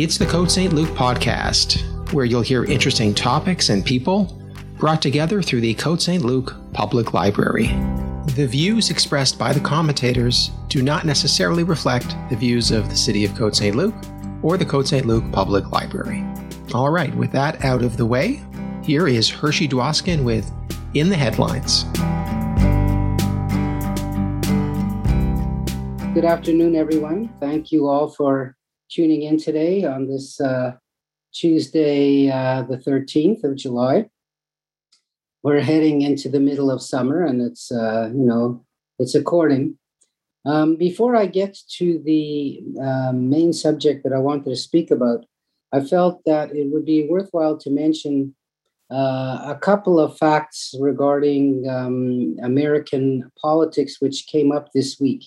It's the Côte Saint-Luc podcast, where you'll hear interesting topics and people brought together through the Côte Saint-Luc Public Library. The views expressed by the commentators do not necessarily reflect the views of the City of Côte Saint-Luc or the Côte Saint-Luc Public Library. All right, with that out of the way, here is Hershey Dwoskin with In the Headlines. Good afternoon, everyone. Thank you all for tuning in today on this uh, Tuesday, uh, the 13th of July. We're heading into the middle of summer and it's, uh, you know, it's according. Um, before I get to the uh, main subject that I wanted to speak about, I felt that it would be worthwhile to mention uh, a couple of facts regarding um, American politics which came up this week.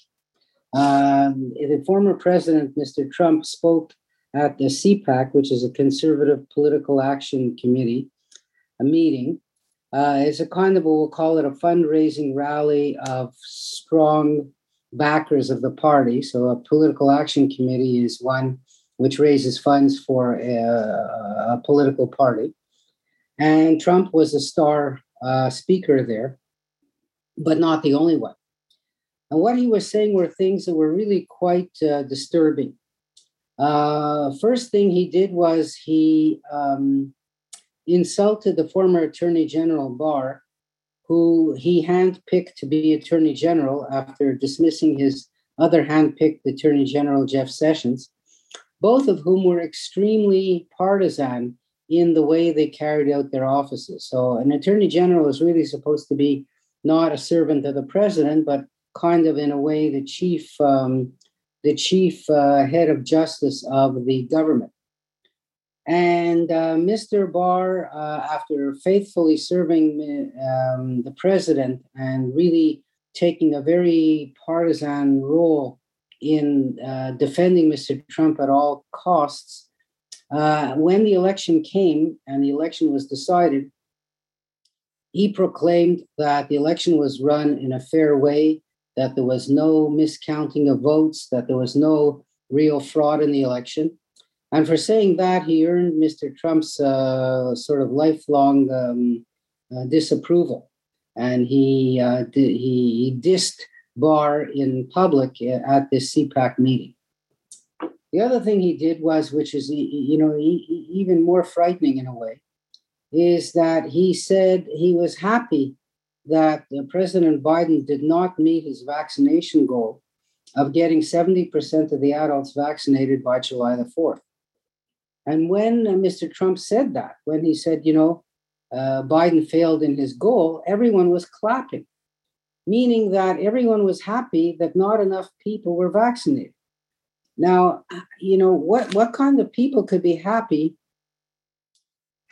Um, the former president, Mr. Trump, spoke at the CPAC, which is a Conservative Political Action Committee, a meeting. Uh, it's a kind of, we'll call it a fundraising rally of strong backers of the party. So, a political action committee is one which raises funds for a, a political party. And Trump was a star uh, speaker there, but not the only one. And what he was saying were things that were really quite uh, disturbing. Uh, first thing he did was he um, insulted the former Attorney General Barr, who he handpicked to be Attorney General after dismissing his other handpicked Attorney General, Jeff Sessions, both of whom were extremely partisan in the way they carried out their offices. So, an Attorney General is really supposed to be not a servant of the president, but kind of in a way the chief um, the chief uh, head of justice of the government. And uh, Mr. Barr, uh, after faithfully serving um, the president and really taking a very partisan role in uh, defending Mr. Trump at all costs, uh, when the election came and the election was decided, he proclaimed that the election was run in a fair way that there was no miscounting of votes, that there was no real fraud in the election. And for saying that, he earned Mr. Trump's uh, sort of lifelong um, uh, disapproval. And he, uh, di- he dissed Barr in public uh, at this CPAC meeting. The other thing he did was, which is you know even more frightening in a way, is that he said he was happy that President Biden did not meet his vaccination goal of getting 70% of the adults vaccinated by July the 4th. And when uh, Mr. Trump said that, when he said, you know, uh, Biden failed in his goal, everyone was clapping, meaning that everyone was happy that not enough people were vaccinated. Now, you know, what, what kind of people could be happy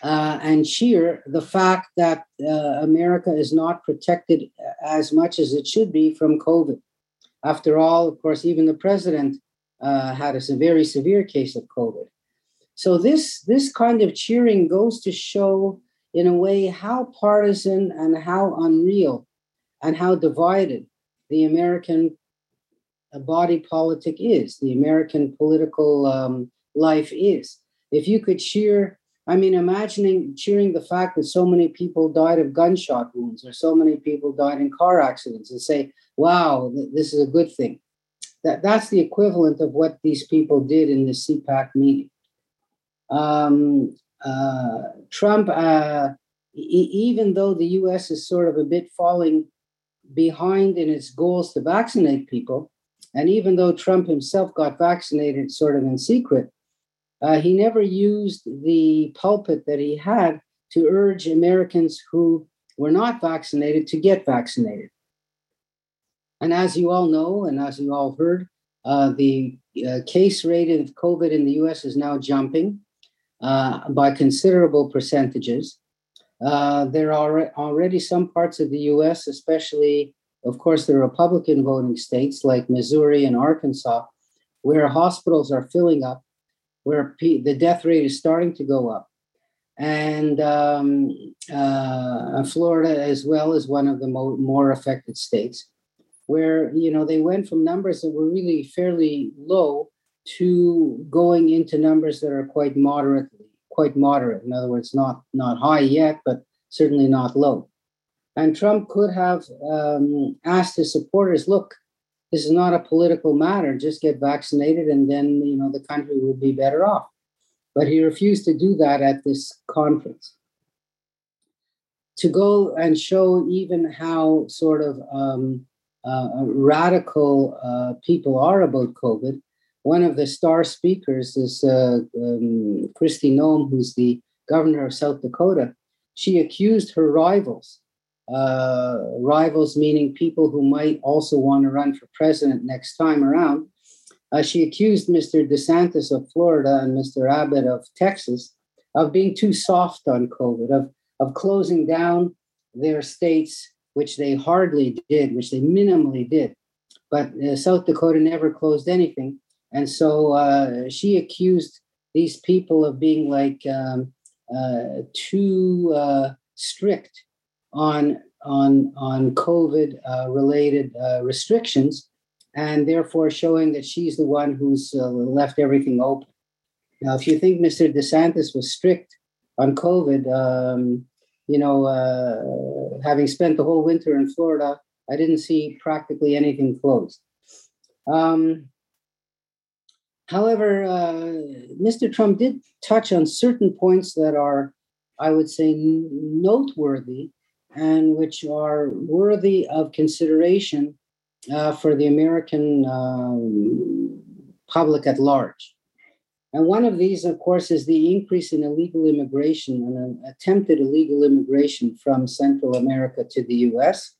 uh, and cheer the fact that uh, America is not protected as much as it should be from COVID. After all, of course, even the president uh, had a very severe case of COVID. So this this kind of cheering goes to show, in a way, how partisan and how unreal and how divided the American uh, body politic is, the American political um, life is. If you could cheer I mean, imagining cheering the fact that so many people died of gunshot wounds or so many people died in car accidents and say, wow, th- this is a good thing. That, that's the equivalent of what these people did in the CPAC meeting. Um, uh, Trump, uh, e- even though the US is sort of a bit falling behind in its goals to vaccinate people, and even though Trump himself got vaccinated sort of in secret, uh, he never used the pulpit that he had to urge Americans who were not vaccinated to get vaccinated. And as you all know, and as you all heard, uh, the uh, case rate of COVID in the US is now jumping uh, by considerable percentages. Uh, there are already some parts of the US, especially, of course, the Republican voting states like Missouri and Arkansas, where hospitals are filling up where the death rate is starting to go up. And um, uh, Florida, as well, is one of the mo- more affected states, where you know they went from numbers that were really fairly low to going into numbers that are quite moderate, quite moderate. In other words, not not high yet, but certainly not low. And Trump could have um, asked his supporters, "Look, this is not a political matter. Just get vaccinated, and then you know the country will be better off." But he refused to do that at this conference. To go and show even how sort of um, uh, radical uh, people are about COVID, one of the star speakers is uh, um, Kristi Noem, who's the governor of South Dakota. She accused her rivals, uh, rivals meaning people who might also want to run for president next time around. Uh, she accused Mr. DeSantis of Florida and Mr. Abbott of Texas of being too soft on COVID, of, of closing down their states, which they hardly did, which they minimally did. But uh, South Dakota never closed anything. And so uh, she accused these people of being like um, uh, too uh, strict on on on COVID uh, related uh, restrictions, and therefore showing that she's the one who's uh, left everything open. Now, if you think Mr. DeSantis was strict on COVID, um, you know, having spent the whole winter in Florida, I didn't see practically anything closed. Um, However, uh, Mr. Trump did touch on certain points that are, I would say, noteworthy and which are worthy of consideration uh, for the American um, public at large. And one of these, of course, is the increase in illegal immigration and attempted illegal immigration from Central America to the US.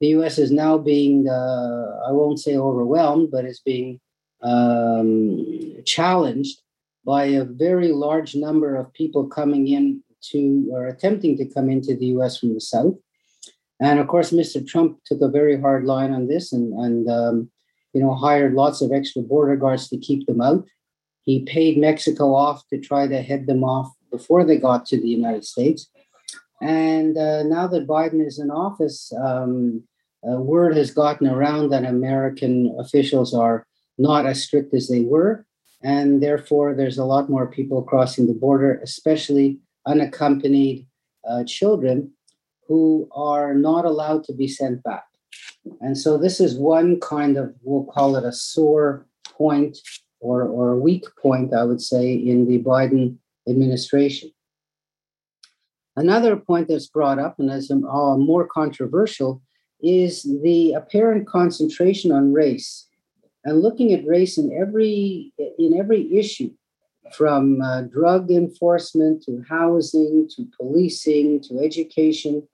The US is now being, uh, I won't say overwhelmed, but is being um, challenged by a very large number of people coming in to or attempting to come into the US from the South. And of course, Mr. Trump took a very hard line on this and, and um, you know, hired lots of extra border guards to keep them out. He paid Mexico off to try to head them off before they got to the United States. And uh, now that Biden is in office, um, word has gotten around that American officials are not as strict as they were. And therefore, there's a lot more people crossing the border, especially unaccompanied uh, children who are not allowed to be sent back. And so, this is one kind of, we'll call it a sore point or, or a weak point, I would say, in the Biden administration. Another point that's brought up and is uh, more controversial is the apparent concentration on race and looking at race in every in every issue from uh, drug enforcement to housing to policing to education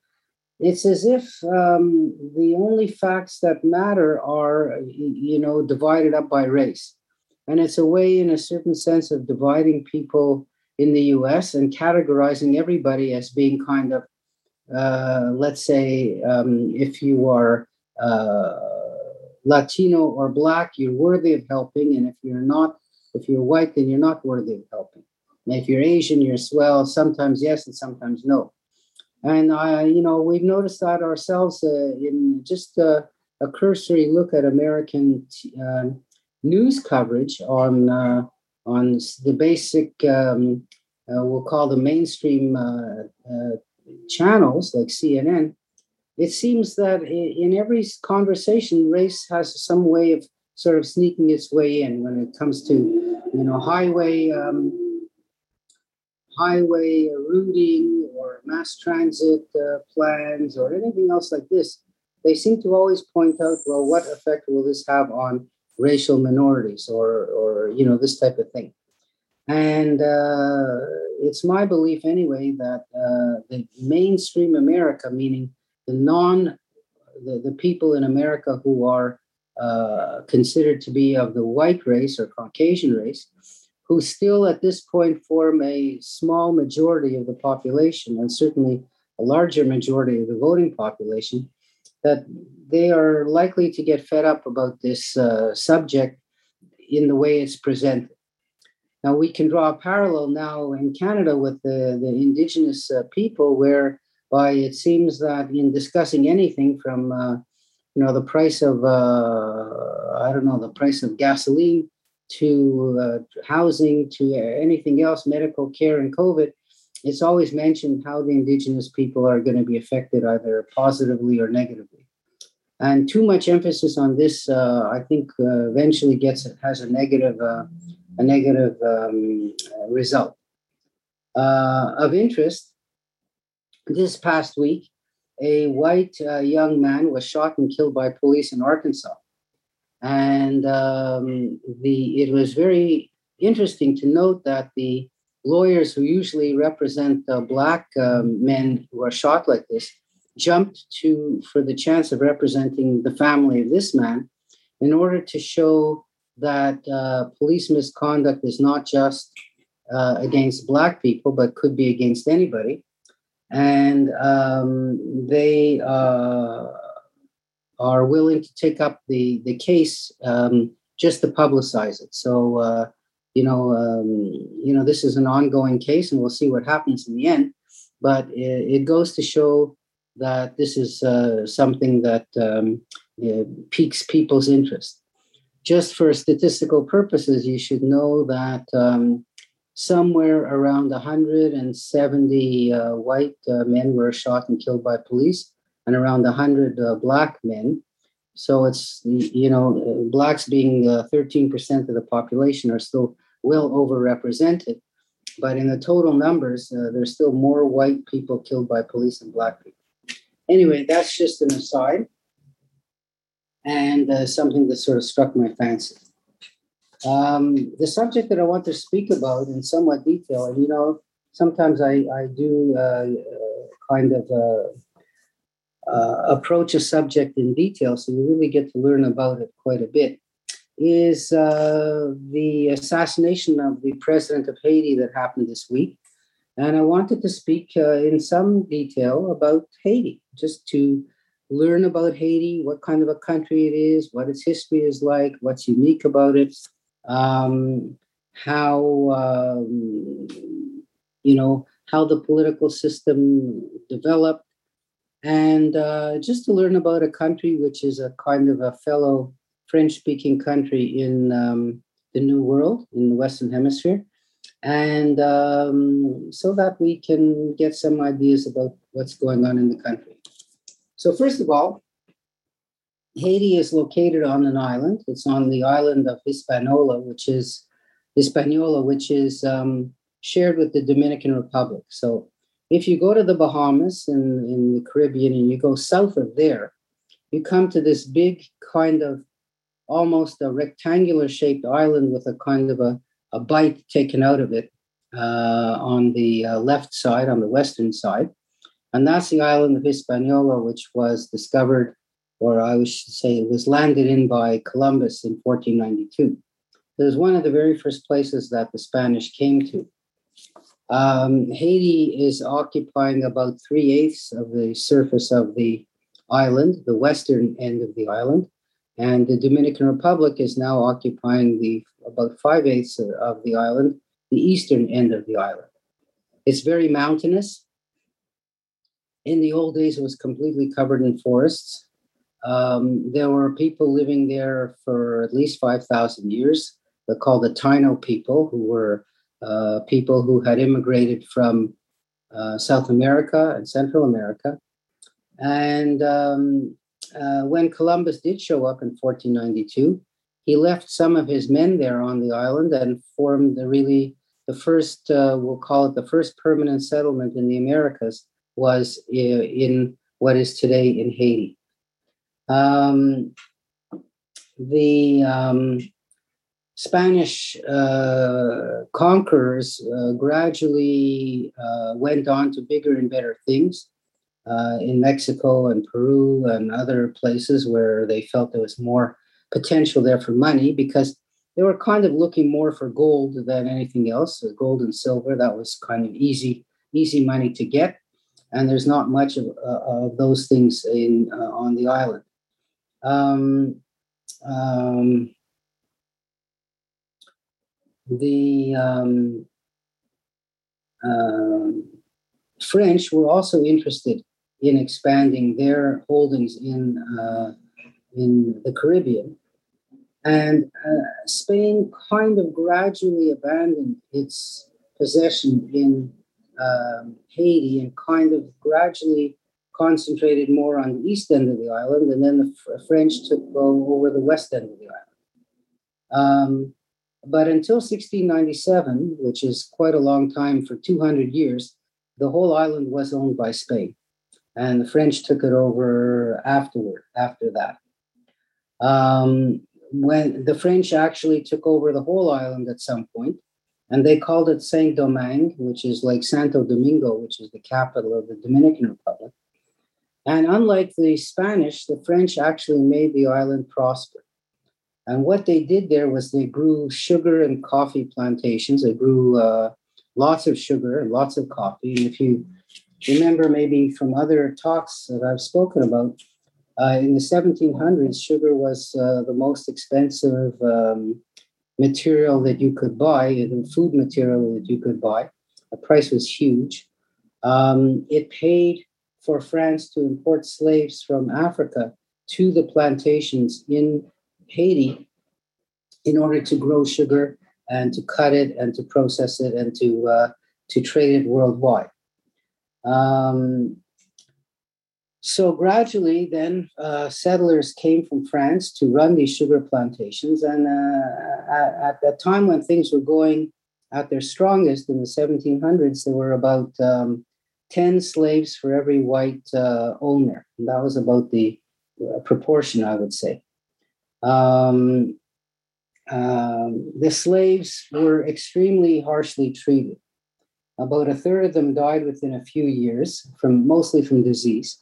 it's as if um, the only facts that matter are you know divided up by race and it's a way in a certain sense of dividing people in the us and categorizing everybody as being kind of uh, let's say um, if you are uh, Latino or Black, you're worthy of helping. And if you're not, if you're white, then you're not worthy of helping. And if you're Asian, you're swell. Sometimes yes, and sometimes no. And I, you know, we've noticed that ourselves uh, in just a, a, cursory look at American uh, news coverage on uh, on the basic, um, uh, we'll call the mainstream uh, uh, channels like CNN it seems that in every conversation, race has some way of sort of sneaking its way in when it comes to, you know, highway um, highway routing or mass transit uh, plans or anything else like this. They seem to always point out, well, what effect will this have on racial minorities or, or you know, this type of thing. And uh, it's my belief anyway that uh, the mainstream America, meaning the non the, the people in America who are uh, considered to be of the white race or Caucasian race, who still at this point form a small majority of the population and certainly a larger majority of the voting population, that they are likely to get fed up about this uh, subject in the way it's presented. Now, we can draw a parallel now in Canada with the, the Indigenous uh, people, where by it seems that in discussing anything from uh, you know the price of uh, I don't know the price of gasoline to uh, housing to anything else, medical care and COVID, it's always mentioned how the indigenous people are going to be affected either positively or negatively. And too much emphasis on this, uh, I think, uh, eventually gets has a negative uh, a negative um, result. Uh, of interest, this past week, a white uh, young man was shot and killed by police in Arkansas. And um, the it was very interesting to note that the lawyers who usually represent uh, black um, men who are shot like this jumped to for the chance of representing the family of this man in order to show that uh, police misconduct is not just uh, against black people but could be against anybody and um, they uh, are willing to take up the the case um, just to publicize it. So uh, you know, um, you know, this is an ongoing case, and we'll see what happens in the end. But it, it goes to show that this is uh, something that um, piques people's interest. Just for statistical purposes, you should know that um, somewhere around 170 uh, white uh, men were shot and killed by police and around 100 uh, black men. So it's, you know, blacks being uh, 13% of the population are still well overrepresented. But in the total numbers, uh, there's still more white people killed by police than black people. Anyway, that's just an aside and uh, something that sort of struck my fancy. Um, the subject that I want to speak about in somewhat detail, and you know, sometimes I, I do uh, uh kind of uh, uh, approach a subject in detail, so you really get to learn about it quite a bit, is uh, the assassination of the president of Haiti that happened this week. And I wanted to speak uh, in some detail about Haiti, just to learn about Haiti, what kind of a country it is, what its history is like, what's unique about it, um, how, um, you know, how the political system developed, and uh, just to learn about a country which is a kind of a fellow French speaking country in um, the New World, in the Western Hemisphere. And um, so that we can get some ideas about what's going on in the country. So, first of all, Haiti is located on an island. It's on the island of Hispaniola, which is Hispaniola, which is um, shared with the Dominican Republic. So if you go to the Bahamas in, in the Caribbean and you go south of there, you come to this big kind of almost a rectangular shaped island with a kind of a, a bite taken out of it uh, on the uh, left side, on the western side. And that's the island of Hispaniola, which was discovered, or I should say, it was landed in by Columbus in 1492. It was one of the very first places that the Spanish came to. Um, Haiti is occupying about three eighths of the surface of the island, the western end of the island, and the Dominican Republic is now occupying the about five eighths of the island, the eastern end of the island. It's very mountainous. In the old days, it was completely covered in forests. Um, there were people living there for at least 5,000 years. They're called the Taino people, who were uh, people who had immigrated from uh, South America and Central America. And um, uh, when Columbus did show up in 1492, he left some of his men there on the island and formed the really the first, uh, we'll call it the first permanent settlement in the Americas, was in what is today in Haiti. Um, the um, Spanish uh, conquerors uh, gradually uh, went on to bigger and better things uh, in Mexico and Peru and other places where they felt there was more potential there for money because they were kind of looking more for gold than anything else. Gold and silver that was kind of easy, easy money to get, and there's not much of, uh, of those things in uh, on the island. Um, um, the um, uh, French were also interested in expanding their holdings in uh, in the Caribbean, And uh, Spain kind of gradually abandoned its possession in um, Haiti and kind of gradually concentrated more on the east end of the island, and then the French took over the west end of the island. Um, but until 1697, which is quite a long time for 200 years, the whole island was owned by Spain. And the French took it over afterward, after that. Um, when the French actually took over the whole island at some point, and they called it Saint Domingue, which is like Santo Domingo, which is the capital of the Dominican Republic. And unlike the Spanish, the French actually made the island prosper. And what they did there was they grew sugar and coffee plantations. They grew uh, lots of sugar and lots of coffee. And if you remember, maybe from other talks that I've spoken about, uh, in the 1700s, sugar was uh, the most expensive um, material that you could buy, the food material that you could buy. The price was huge. Um, it paid for France to import slaves from Africa to the plantations in Haiti in order to grow sugar and to cut it and to process it and to uh, to trade it worldwide. Um, so gradually, then uh, settlers came from France to run these sugar plantations, and uh, at, at that time when things were going at their strongest in the 1700s, there were about um, 10 slaves for every white uh, owner. And that was about the uh, proportion, I would say. Um, um, the slaves were extremely harshly treated. About a third of them died within a few years, from mostly from disease.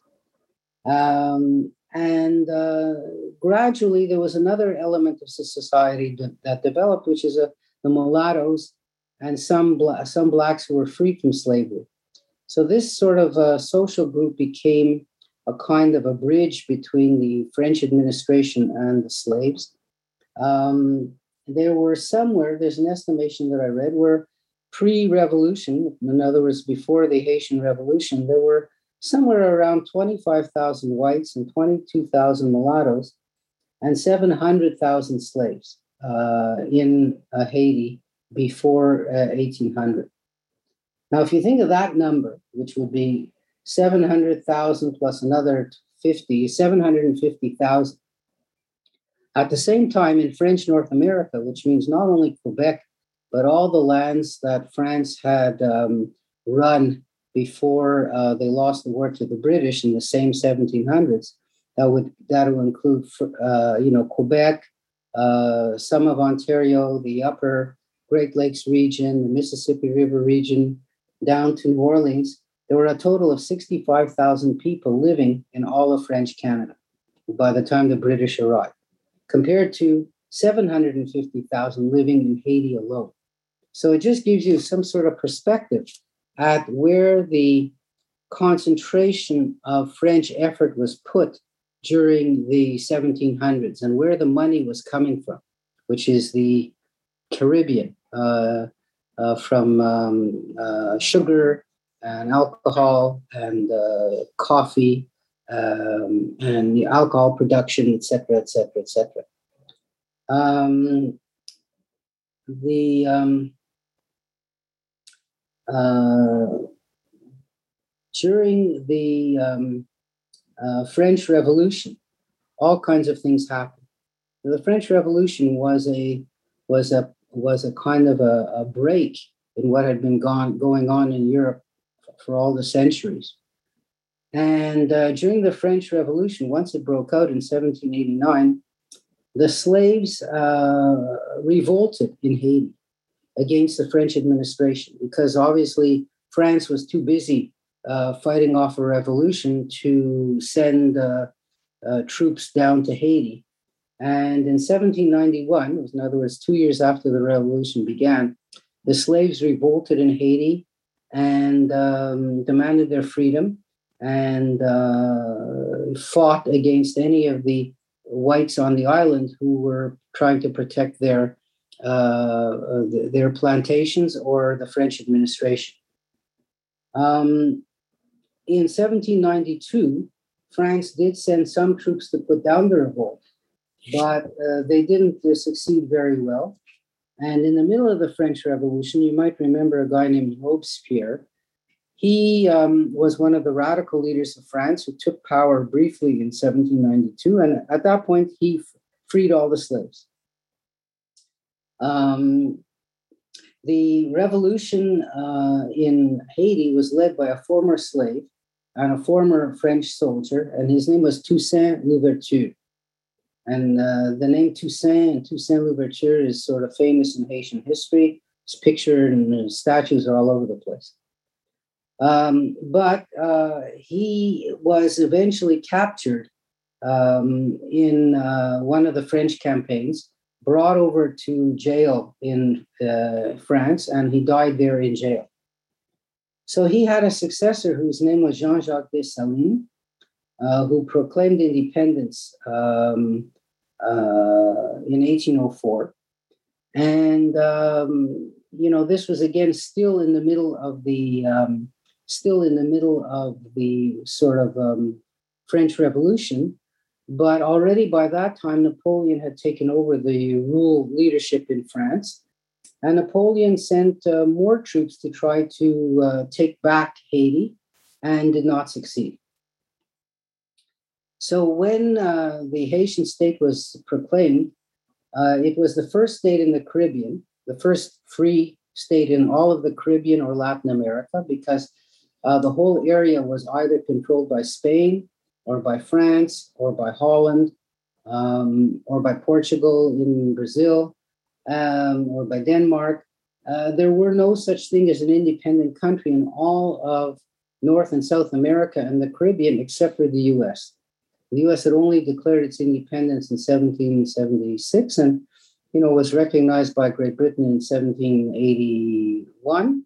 Um, and uh, gradually, there was another element of society that, that developed, which is a, uh, the mulattoes and some bla- some blacks who were freed from slavery. So this sort of uh, social group became a kind of a bridge between the French administration and the slaves. Um, there were somewhere, there's an estimation that I read, where pre revolution, in other words, before the Haitian Revolution, there were somewhere around 25,000 whites and 22,000 mulattoes and 700,000 slaves uh, in uh, Haiti before 1800. Now, if you think of that number, which would be 700,000 plus another 50, 750,000. At the same time, in French North America, which means not only Quebec, but all the lands that France had um, run before uh, they lost the war to the British in the same 1700s, that would that would include, uh, you know, Quebec, uh, some of Ontario, the Upper Great Lakes region, the Mississippi River region, down to New Orleans, there were a total of 65,000 people living in all of French Canada by the time the British arrived, compared to 750,000 living in Haiti alone. So it just gives you some sort of perspective at where the concentration of French effort was put during the 1700s and where the money was coming from, which is the Caribbean, uh, uh, from um, uh, sugar and alcohol and uh, coffee um, and the alcohol production, etc., etc., etc. The um, uh, during the um, uh, French Revolution, all kinds of things happened. The French Revolution was a was a was a kind of a, a break in what had been gone, going on in Europe for all the centuries. And uh, during the French Revolution, once it broke out in 1789, the slaves uh, revolted in Haiti against the French administration because obviously France was too busy uh, fighting off a revolution to send uh, uh, troops down to Haiti. And in 1791, in other words, two years after the revolution began, the slaves revolted in Haiti and um, demanded their freedom and uh, fought against any of the whites on the island who were trying to protect their uh, their plantations or the French administration. Um, in 1792, France did send some troops to put down the revolt, but uh, they didn't uh, succeed very well. And in the middle of the French Revolution, you might remember a guy named Robespierre. He um, was one of the radical leaders of France who took power briefly in 1792. And at that point, he f- freed all the slaves. Um, the revolution uh, in Haiti was led by a former slave and a former French soldier, and his name was Toussaint Louverture. And uh, the name Toussaint Toussaint Louverture is sort of famous in Haitian history. It's pictured and statues are all over the place. Um, but uh, he was eventually captured um, in uh, one of the French campaigns, brought over to jail in uh, France, and he died there in jail. So he had a successor whose name was Jean Jacques Dessalines, uh, who proclaimed independence um, uh, in 1804. And, um, you know, this was again still in the middle of the, um, still in the middle of the sort of um, French Revolution. But already by that time, Napoleon had taken over the rule leadership in France. And Napoleon sent uh, more troops to try to uh, take back Haiti and did not succeed. So when uh, the Haitian state was proclaimed, uh, it was the first state in the Caribbean, the first free state in all of the Caribbean or Latin America, because uh, the whole area was either controlled by Spain or by France or by Holland um, or by Portugal in Brazil um, or by Denmark. Uh, there were no such thing as an independent country in all of North and South America and the Caribbean except for the US. The U.S. had only declared its independence in 1776, and you know was recognized by Great Britain in 1781.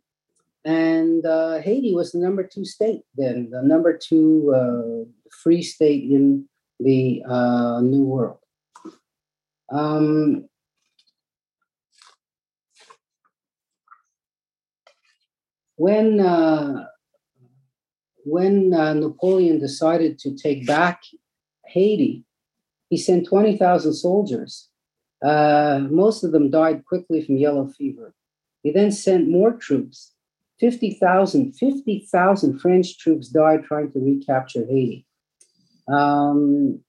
And uh, Haiti was the number two state then, the number two uh, free state in the uh, New World. Um, when uh, when uh, Napoleon decided to take back Haiti, he sent 20,000 soldiers. Uh, most of them died quickly from yellow fever. He then sent more troops. 50,000, 50,000 French troops died trying to recapture Haiti. Um,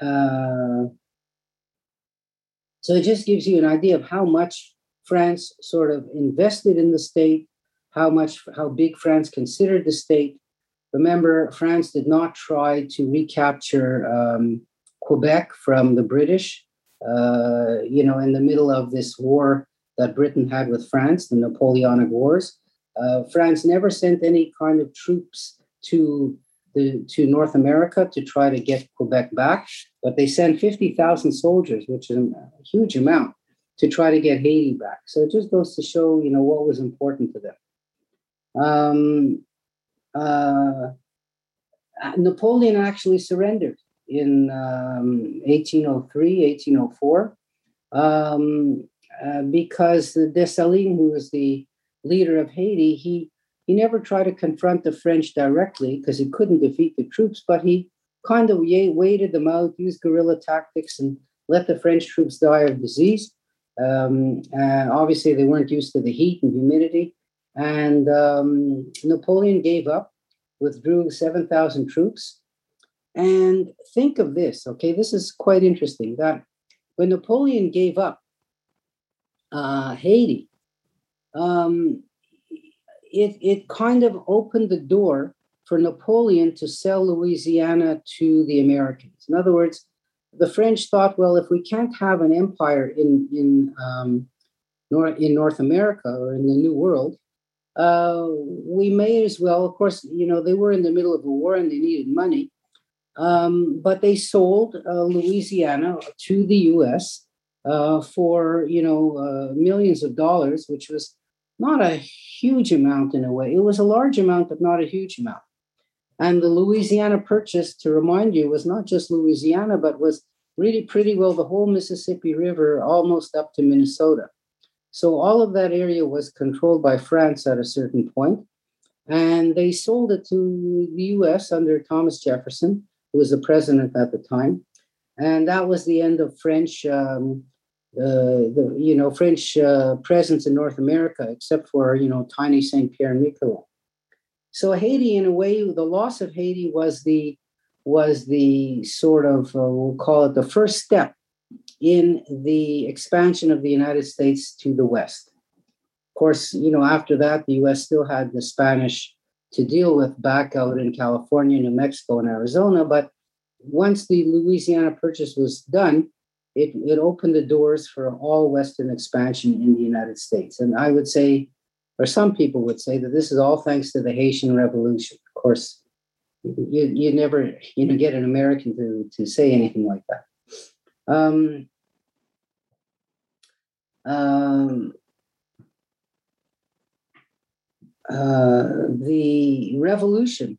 uh, so it just gives you an idea of how much France sort of invested in the state, how much, how big France considered the state, Remember, France did not try to recapture um, Quebec from the British. Uh, you know, in the middle of this war that Britain had with France, the Napoleonic Wars, uh, France never sent any kind of troops to the to North America to try to get Quebec back, but they sent fifty thousand soldiers, which is a huge amount, to try to get Haiti back. So it just goes to show, you know, what was important to them. Um, uh, Napoleon actually surrendered in um, 1803, 1804, um, uh, because Dessalines, who was the leader of Haiti, he he never tried to confront the French directly because he couldn't defeat the troops, but he kind of waited them out, used guerrilla tactics, and let the French troops die of disease. Um, obviously, they weren't used to the heat and humidity. And um, Napoleon gave up, withdrew 7,000 troops. And think of this, okay? This is quite interesting that when Napoleon gave up uh, Haiti, um, it, it kind of opened the door for Napoleon to sell Louisiana to the Americans. In other words, the French thought, well, if we can't have an empire in in um, in North America or in the New World, uh, we may as well, of course, you know, they were in the middle of a war and they needed money, um, but they sold uh, Louisiana to the U.S. Uh, for you know uh, millions of dollars, which was not a huge amount in a way. It was a large amount, but not a huge amount. And the Louisiana purchase, to remind you, was not just Louisiana, but was really pretty well the whole Mississippi River, almost up to Minnesota. So all of that area was controlled by France at a certain point, and they sold it to the U.S. under Thomas Jefferson, who was the president at the time. and that was the end of French, um, uh, the you know French uh, presence in North America, except for you know tiny Saint Pierre and Miquelon. So Haiti, in a way, the loss of Haiti was the was the sort of uh, we'll call it the first step in the expansion of the United States to the West. Of course, you know after that, the U.S. still had the Spanish to deal with back out in California, New Mexico, and Arizona. But once the Louisiana Purchase was done, it, it opened the doors for all Western expansion in the United States. And I would say, or some people would say, that this is all thanks to the Haitian Revolution. Of course, you, you never you know get an American to, to say anything like that. Um, um, uh, the revolution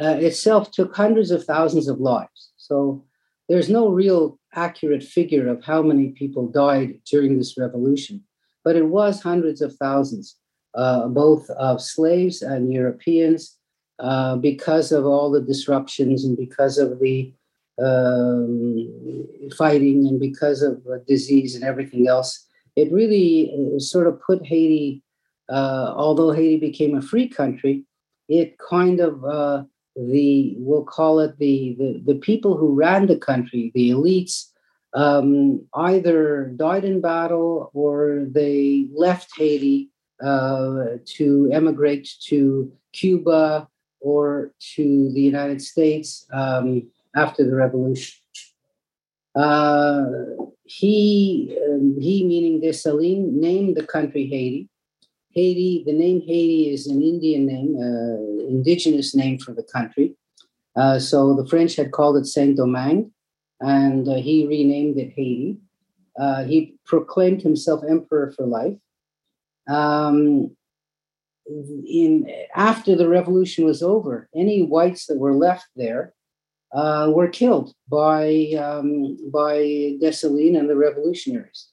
uh, itself took hundreds of thousands of lives. So there's no real accurate figure of how many people died during this revolution, but it was hundreds of thousands, uh, both of slaves and Europeans, uh, because of all the disruptions and because of the um, fighting and because of disease and everything else. It really uh, sort of put Haiti uh, although Haiti became a free country, it kind of uh, the we'll call it the, the the people who ran the country, the elites, um, either died in battle or they left Haiti uh, to emigrate to Cuba or to the United States um, after the revolution. Uh, he, um, he meaning Dessalines, named the country Haiti. Haiti, the name Haiti is an Indian name, uh, indigenous name for the country. Uh, so the French had called it Saint Domingue, and uh, he renamed it Haiti. Uh, he proclaimed himself emperor for life. Um, in after the revolution was over, any whites that were left there uh, were killed by um, by Dessalines and the revolutionaries.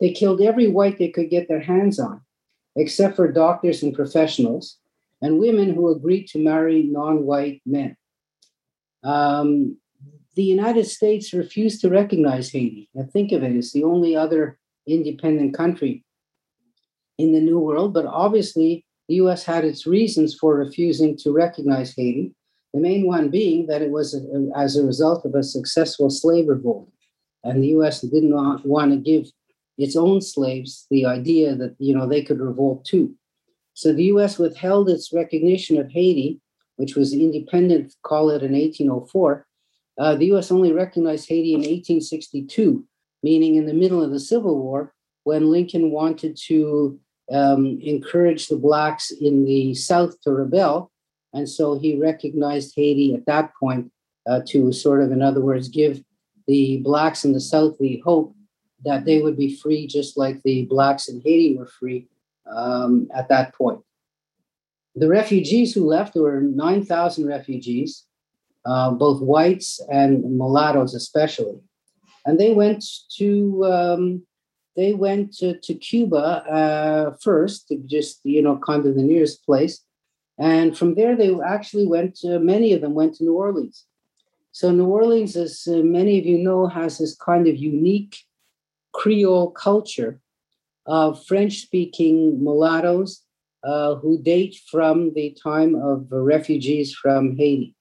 They killed every white they could get their hands on except for doctors and professionals, and women who agreed to marry non white men. Um, the United States refused to recognize Haiti. Now, think of it, it's the only other independent country in the New World, but obviously the US had its reasons for refusing to recognize Haiti. The main one being that it was a, as a result of a successful slave revolt. And the US did not want to give its own slaves the idea that you know they could revolt too. So the U.S. withheld its recognition of Haiti, which was independent, call it in 1804. Uh, the U.S. only recognized Haiti in 1862, meaning in the middle of the Civil War, when Lincoln wanted to um, encourage the blacks in the South to rebel, and so he recognized Haiti at that point uh, to sort of, in other words, give the blacks in the South the hope that they would be free just like the blacks in Haiti were free um, at that point. The refugees who left, were 9,000 refugees, uh, both whites and mulattoes especially. And they went to um, they went to, to Cuba uh, first, to just you know kind of the nearest place, and from there they actually went. To, many of them went to New Orleans. So New Orleans, as uh, many of you know, has this kind of unique Creole culture of French speaking mulattoes uh, who date from the time of refugees from Haiti.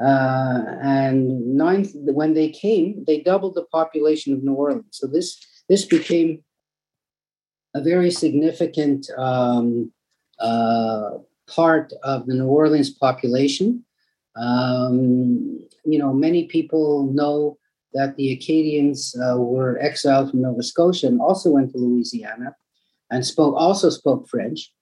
Uh, and ninth, when they came, they doubled the population of New Orleans. So this this became a very significant um, uh, part of the New Orleans population. Um, you know, many people know that the Acadians uh, were exiled from Nova Scotia and also went to Louisiana and spoke also spoke French.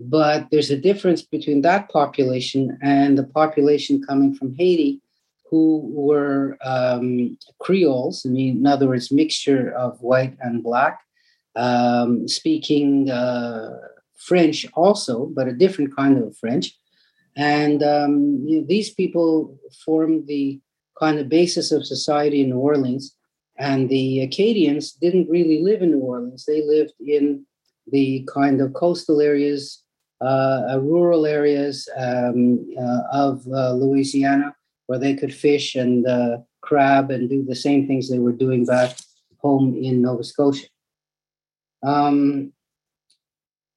But there's a difference between that population and the population coming from Haiti, who were um, Creoles, I mean, in other words, mixture of white and black, um, speaking uh, French also, but a different kind of French. And um, you know, these people formed the kind of basis of society in New Orleans. And the Acadians didn't really live in New Orleans. They lived in the kind of coastal areas, uh, uh, rural areas um, uh, of uh, Louisiana where they could fish and uh, crab and do the same things they were doing back home in Nova Scotia. Um,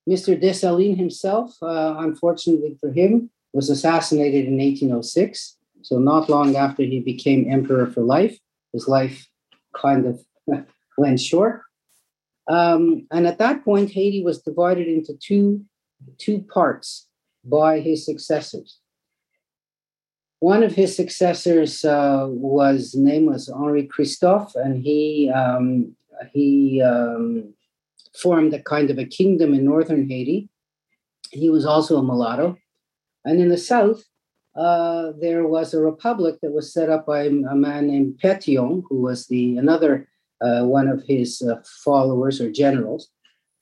Mr. Dessalines himself, uh, unfortunately for him, was assassinated in 1806. So, not long after he became emperor for life, his life kind of went short. Um, and at that point, Haiti was divided into two, two parts by his successors. One of his successors uh, was name was Henri Christophe, and he um, he um, formed a kind of a kingdom in northern Haiti. He was also a mulatto, and in the south, uh, there was a republic that was set up by a man named Pétion, who was the another uh, one of his uh, followers or generals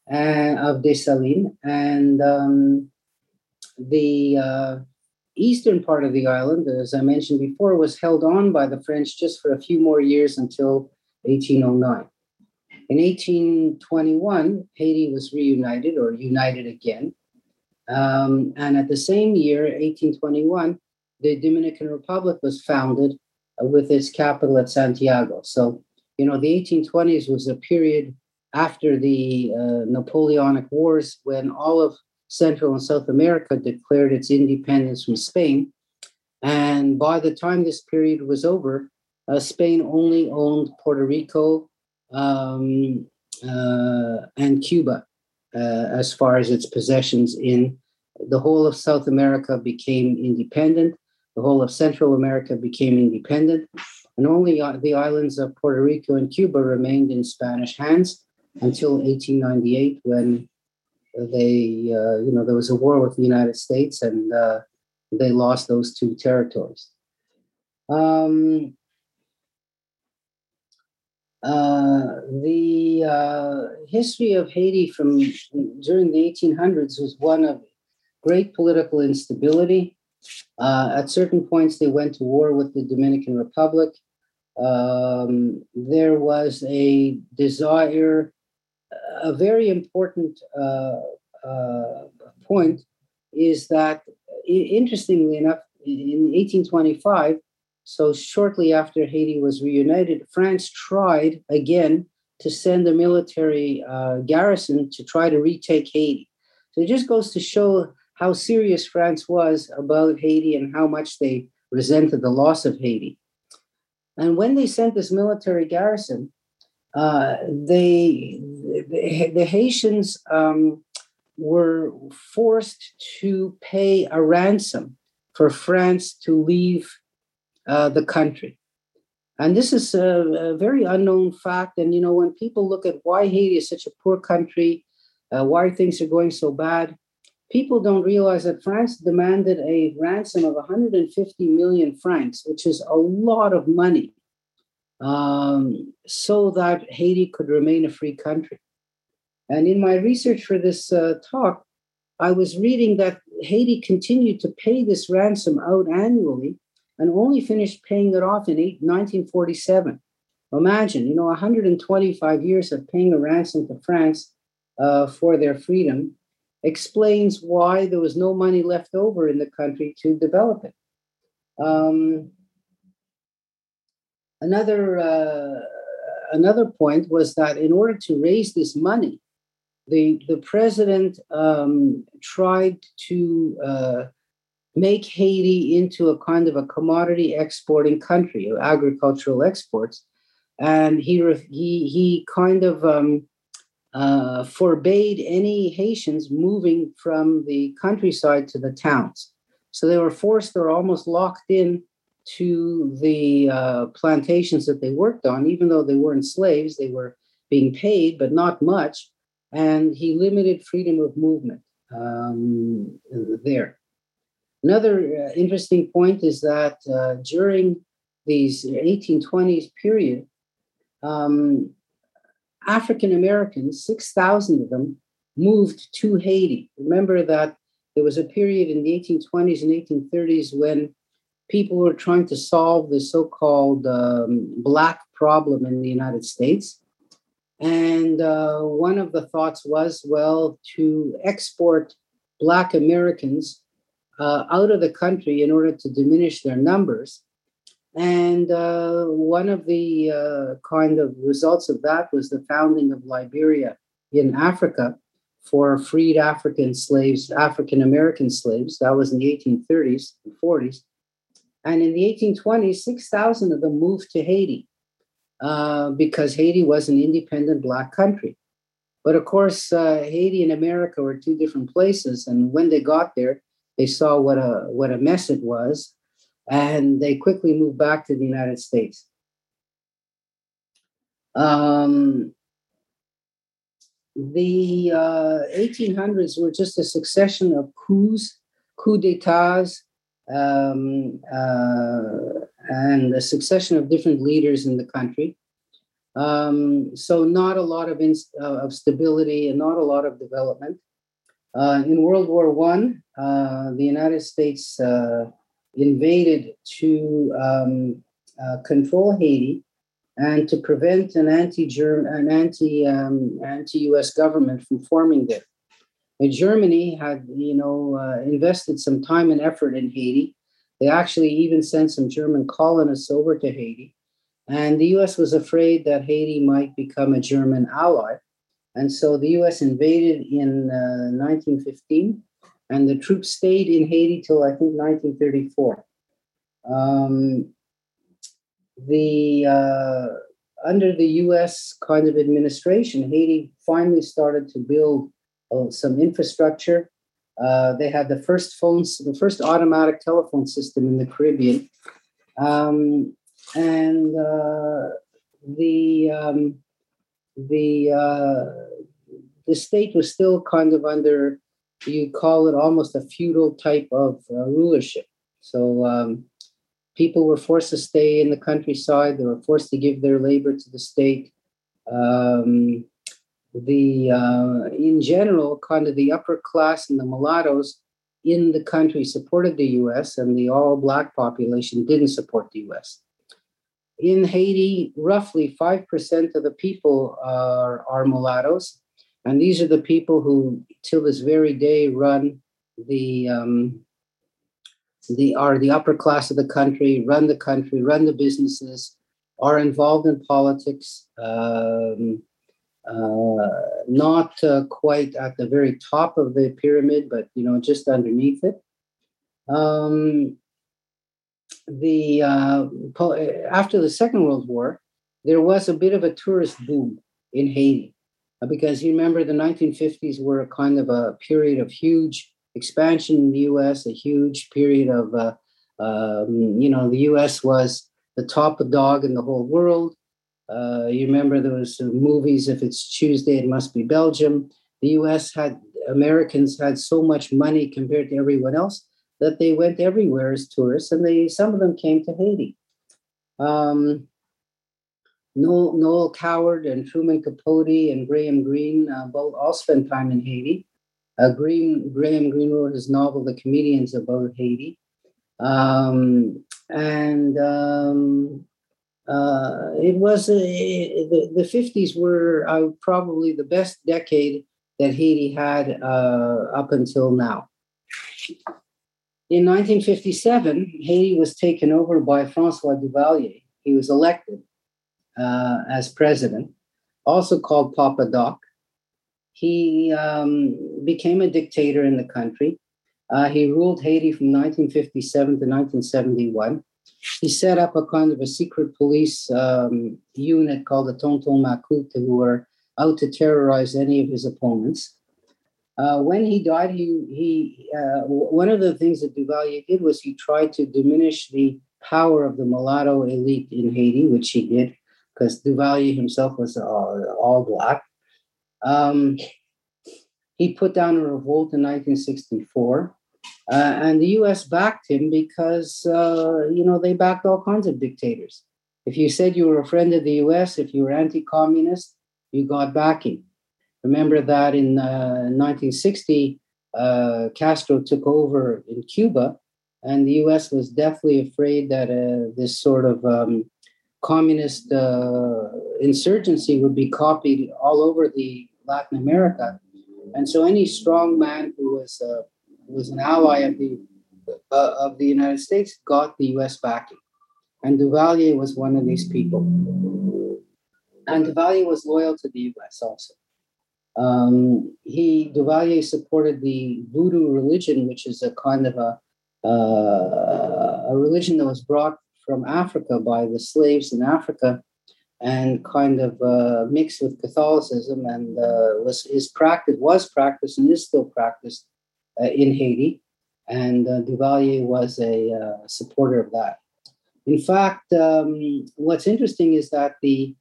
of Dessalines, and um, the uh, eastern part of the island, as I mentioned before, was held on by the French just for a few more years until 1809. In 1821, Haiti was reunited or united again. Um, and at the same year, 1821, the Dominican Republic was founded uh, with its capital at Santiago. So, you know, the 1820s was a period after the uh, Napoleonic Wars when all of Central and South America declared its independence from Spain. And by the time this period was over, uh, Spain only owned Puerto Rico um, uh, and Cuba uh, as far as its possessions in the whole of South America became independent. The whole of Central America became independent, and only uh, the islands of Puerto Rico and Cuba remained in Spanish hands until 1898, when they, uh, you know, there was a war with the United States and uh, they lost those two territories. Um, uh, the uh, history of Haiti from during the 1800s was one of great political instability. Uh, at certain points, they went to war with the Dominican Republic. Um, there was a desire a very important uh, uh, point is that, interestingly enough, in 1825, so shortly after Haiti was reunited, France tried again to send a military uh, garrison to try to retake Haiti. So it just goes to show how serious France was about Haiti and how much they resented the loss of Haiti. And when they sent this military garrison, uh, they the, the Haitians um, were forced to pay a ransom for France to leave uh, the country. And this is a, a, very unknown fact. And, you know, when people look at why Haiti is such a poor country, uh, why things are going so bad, people don't realize that France demanded a ransom of 150 million francs, which is a lot of money um, so that Haiti could remain a free country. And in my research for this uh, talk, I was reading that Haiti continued to pay this ransom out annually and only finished paying it off in 1947. Imagine, you know, 125 years of paying a ransom to France uh, for their freedom explains why there was no money left over in the country to develop it. Um, Another uh, another point was that in order to raise this money, the the president um, tried to uh, make Haiti into a kind of a commodity exporting country, agricultural exports, and he he he kind of um, uh, forbade any Haitians moving from the countryside to the towns. So they were forced or almost locked in to the uh, plantations that they worked on, even though they weren't slaves, they were being paid, but not much. And he limited freedom of movement um, there. Another uh, interesting point is that uh, during these 1820s period, um, African Americans, 6,000 of them, moved to Haiti. Remember that there was a period in the 1820s and 1830s when people were trying to solve the so-called um, black problem in the United States. And uh, one of the thoughts was, well, to export Black Americans uh, out of the country in order to diminish their numbers. And uh, one of the uh, kind of results of that was the founding of Liberia in Africa for freed African slaves, African American slaves. That was in the 1830s and 40s. And in the 1820s, 6,000 of them moved to Haiti uh, because Haiti was an independent Black country. But of course, uh, Haiti and America were two different places. And when they got there, they saw what a, what a mess it was. And they quickly moved back to the United States. Um, the uh, 1800s were just a succession of coups, coups d'etats, um, uh, and a succession of different leaders in the country. Um, so not a lot of, inst- uh, of stability and not a lot of development. Uh, in World War One, uh, the United States uh, invaded to um, control Haiti and to prevent an anti-German, an anti um, anti-U.S. government from forming there. And Germany had, you know, uh, invested some time and effort in Haiti. They actually even sent some German colonists over to Haiti, and the U.S. was afraid that Haiti might become a German ally, and so the U.S. invaded in uh, 1915, and the troops stayed in Haiti till I think 1934. Um, the uh, under the U.S. kind of administration, Haiti finally started to build uh, some infrastructure. Uh, they had the first phones, the first automatic telephone system in the Caribbean, um, and uh, the um, the uh, the state was still kind of under you call it almost a feudal type of uh, rulership. So um, people were forced to stay in the countryside. They were forced to give their labor to the state. Um, the uh, in general, kind of the upper class and the mulattoes in the country supported the U.S., and the all black population didn't support the U.S. In Haiti, roughly five percent of the people are, are mulattoes, and these are the people who, till this very day, run the um, the are the upper class of the country, run the country, run the businesses, are involved in politics, um, uh, not uh, quite at the very top of the pyramid, but you know just underneath it. Um, the uh, after the Second World War, there was a bit of a tourist boom in Haiti because you remember the 1950s were a kind of a period of huge expansion in the U.S., a huge period of, uh, um, you know, the U.S. was the top dog in the whole world. Uh, you remember those movies, if it's Tuesday, it must be Belgium. The U.S. had, Americans had so much money compared to everyone else that they went everywhere as tourists, and they some of them came to Haiti. Um, Noel, Noel Coward and Truman Capote and Graham Greene uh, both all spent time in Haiti. Uh, Green, Graham Greene wrote his novel, The Comedians, about Haiti. Um, and um, uh, it was the, the 50s were uh, probably the best decade that Haiti had uh, up until now. In 1957, Haiti was taken over by Francois Duvalier. He was elected uh, as president, also called Papa Doc he um, became a dictator in the country. Uh, he ruled Haiti from 1957 to 1971. He set up a kind of a secret police um, unit called the Tonton Macoute, who were out to terrorize any of his opponents. Uh, when he died, he, he uh, one of the things that Duvalier did was he tried to diminish the power of the mulatto elite in Haiti, which he did, because Duvalier himself was uh, all black. Um, he put down a revolt in 1964. Uh, and the US backed him because, uh, you know, they backed all kinds of dictators. If you said you were a friend of the US, if you were anti communist, you got backing. Remember that in uh, 1960, uh, Castro took over in Cuba, and the US was deathly afraid that uh, this sort of um, communist uh, insurgency would be copied all over the Latin America. And so any strong man who was uh, was an ally of the uh, of the United States got the U.S. backing. And Duvalier was one of these people. And Duvalier was loyal to the US also. Um, he Duvalier supported the Voodoo religion, which is a kind of a uh, a religion that was brought from Africa by the slaves in Africa and kind of uh, mixed with Catholicism and uh, was is practice was practiced and is still practiced uh, in Haiti. And uh, Duvalier was a uh, supporter of that. In fact, um, what's interesting is that the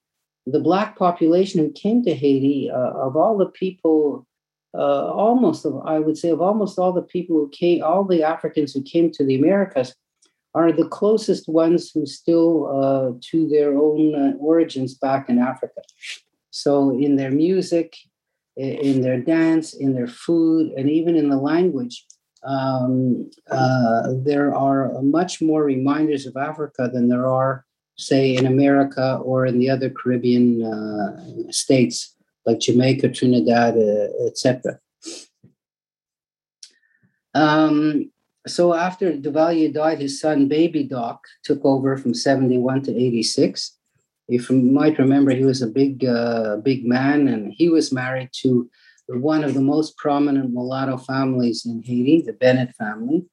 the black population who came to Haiti, uh, of all the people, almost of, I would say of almost all the people who came, all the Africans who came to the Americas, are the closest ones who still uh, to their own uh, origins back in Africa. So, in their music, in their dance, in their food, and even in the language, um, uh, there are much more reminders of Africa than there are, say, in America or in the other Caribbean uh, states like Jamaica, Trinidad, uh, etc. Um, so after Duvalier died, his son Baby Doc took over from 71 to 86. If you might remember, he was a big, uh, big man, and he was married to one of the most prominent mulatto families in Haiti, the Bennett family.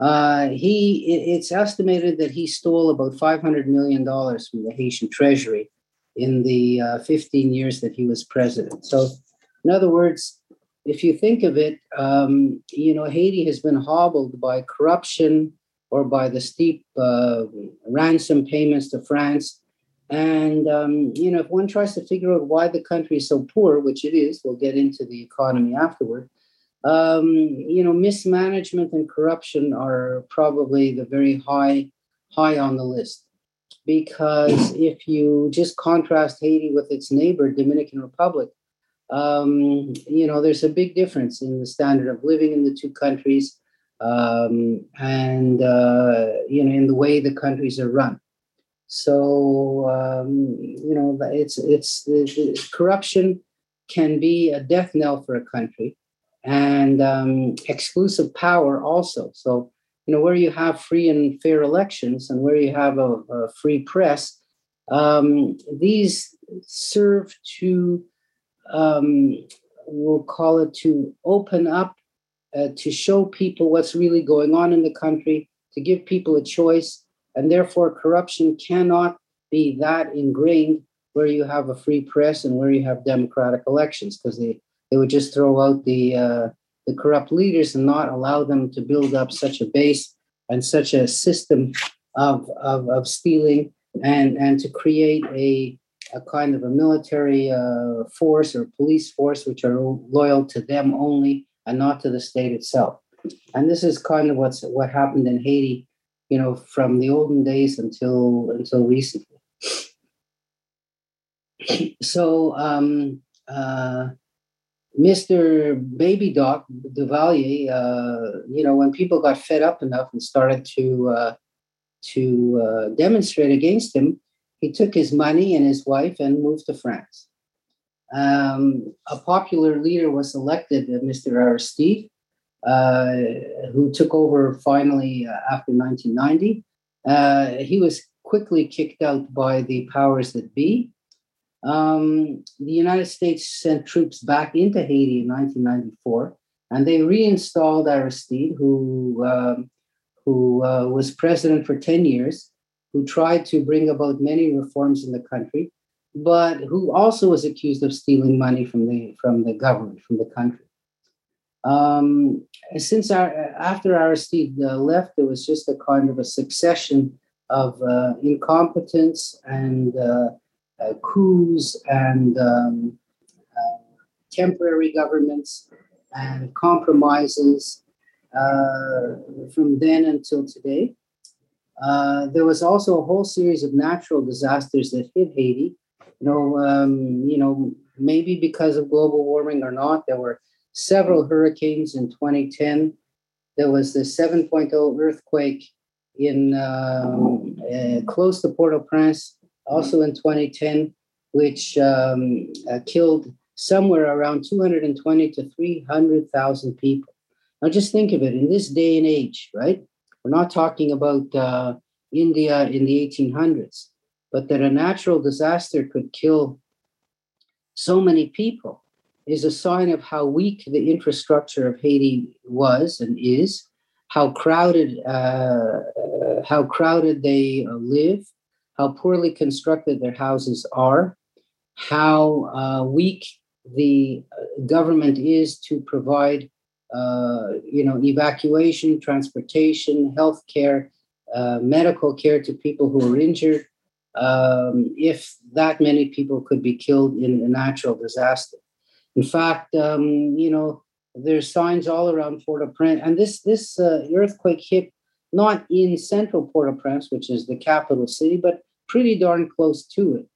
Uh, he, it's estimated that he stole about 500 million dollars from the Haitian treasury in the uh, 15 years that he was president. So, in other words, if you think of it, um, you know, Haiti has been hobbled by corruption or by the steep uh, ransom payments to France. And, um, you know, if one tries to figure out why the country is so poor, which it is, we'll get into the economy afterward, um, you know, mismanagement and corruption are probably the very high, high on the list. Because if you just contrast Haiti with its neighbor, Dominican Republic, um, you know, there's a big difference in the standard of living in the two countries um, and, uh, you know, in the way the countries are run. So, um, you know, it's, it's, it's, corruption can be a death knell for a country and um, exclusive power also. So, you know, where you have free and fair elections and where you have a, a free press, um, these serve to um, we'll call it to open up, uh, to show people what's really going on in the country, to give people a choice. And therefore, corruption cannot be that ingrained where you have a free press and where you have democratic elections, because they, they would just throw out the, uh, the corrupt leaders and not allow them to build up such a base and such a system of, of, of stealing and, and to create a, a kind of a military uh, force or police force which are loyal to them only and not to the state itself. And this is kind of what's what happened in Haiti, you know, from the olden days until until recently. so um, uh, Mr. Baby Doc Duvalier, uh, you know, when people got fed up enough and started to uh, to uh, demonstrate against him, he took his money and his wife and moved to France. Um, a popular leader was elected, uh, Mr. Aristide, uh, who took over finally uh, after 1990. Uh, he was quickly kicked out by the powers that be. Um, the United States sent troops back into Haiti in 1994, and they reinstalled Aristide, who, um, who uh, was president for 10 years who tried to bring about many reforms in the country, but who also was accused of stealing money from the from the government, from the country. Um, since our, after Aristide uh, left, there was just a kind of a succession of uh, incompetence and uh, uh coups and um, uh, temporary governments and compromises uh, from then until today. Uh, there was also a whole series of natural disasters that hit Haiti. You know, um, you know, maybe because of global warming or not, there were several hurricanes in 2010. There was the 7.0 earthquake in um, uh, close to Port-au-Prince, also in 2010, which um, uh, killed somewhere around 220 to 300,000 people. Now, just think of it in this day and age, right? We're not talking about uh, India in the 1800s, but that a natural disaster could kill so many people is a sign of how weak the infrastructure of Haiti was and is, how crowded, uh, uh, how crowded they uh, live, how poorly constructed their houses are, how uh, weak the uh, government is to provide, uh, you know, evacuation, transportation, health care, medical care to people who are injured. Um, if that many people could be killed in a natural disaster. In fact, um, you know, there's signs all around Port-au-Prince, and this this uh, earthquake hit not in central Port-au-Prince, which is the capital city, but pretty darn close to it.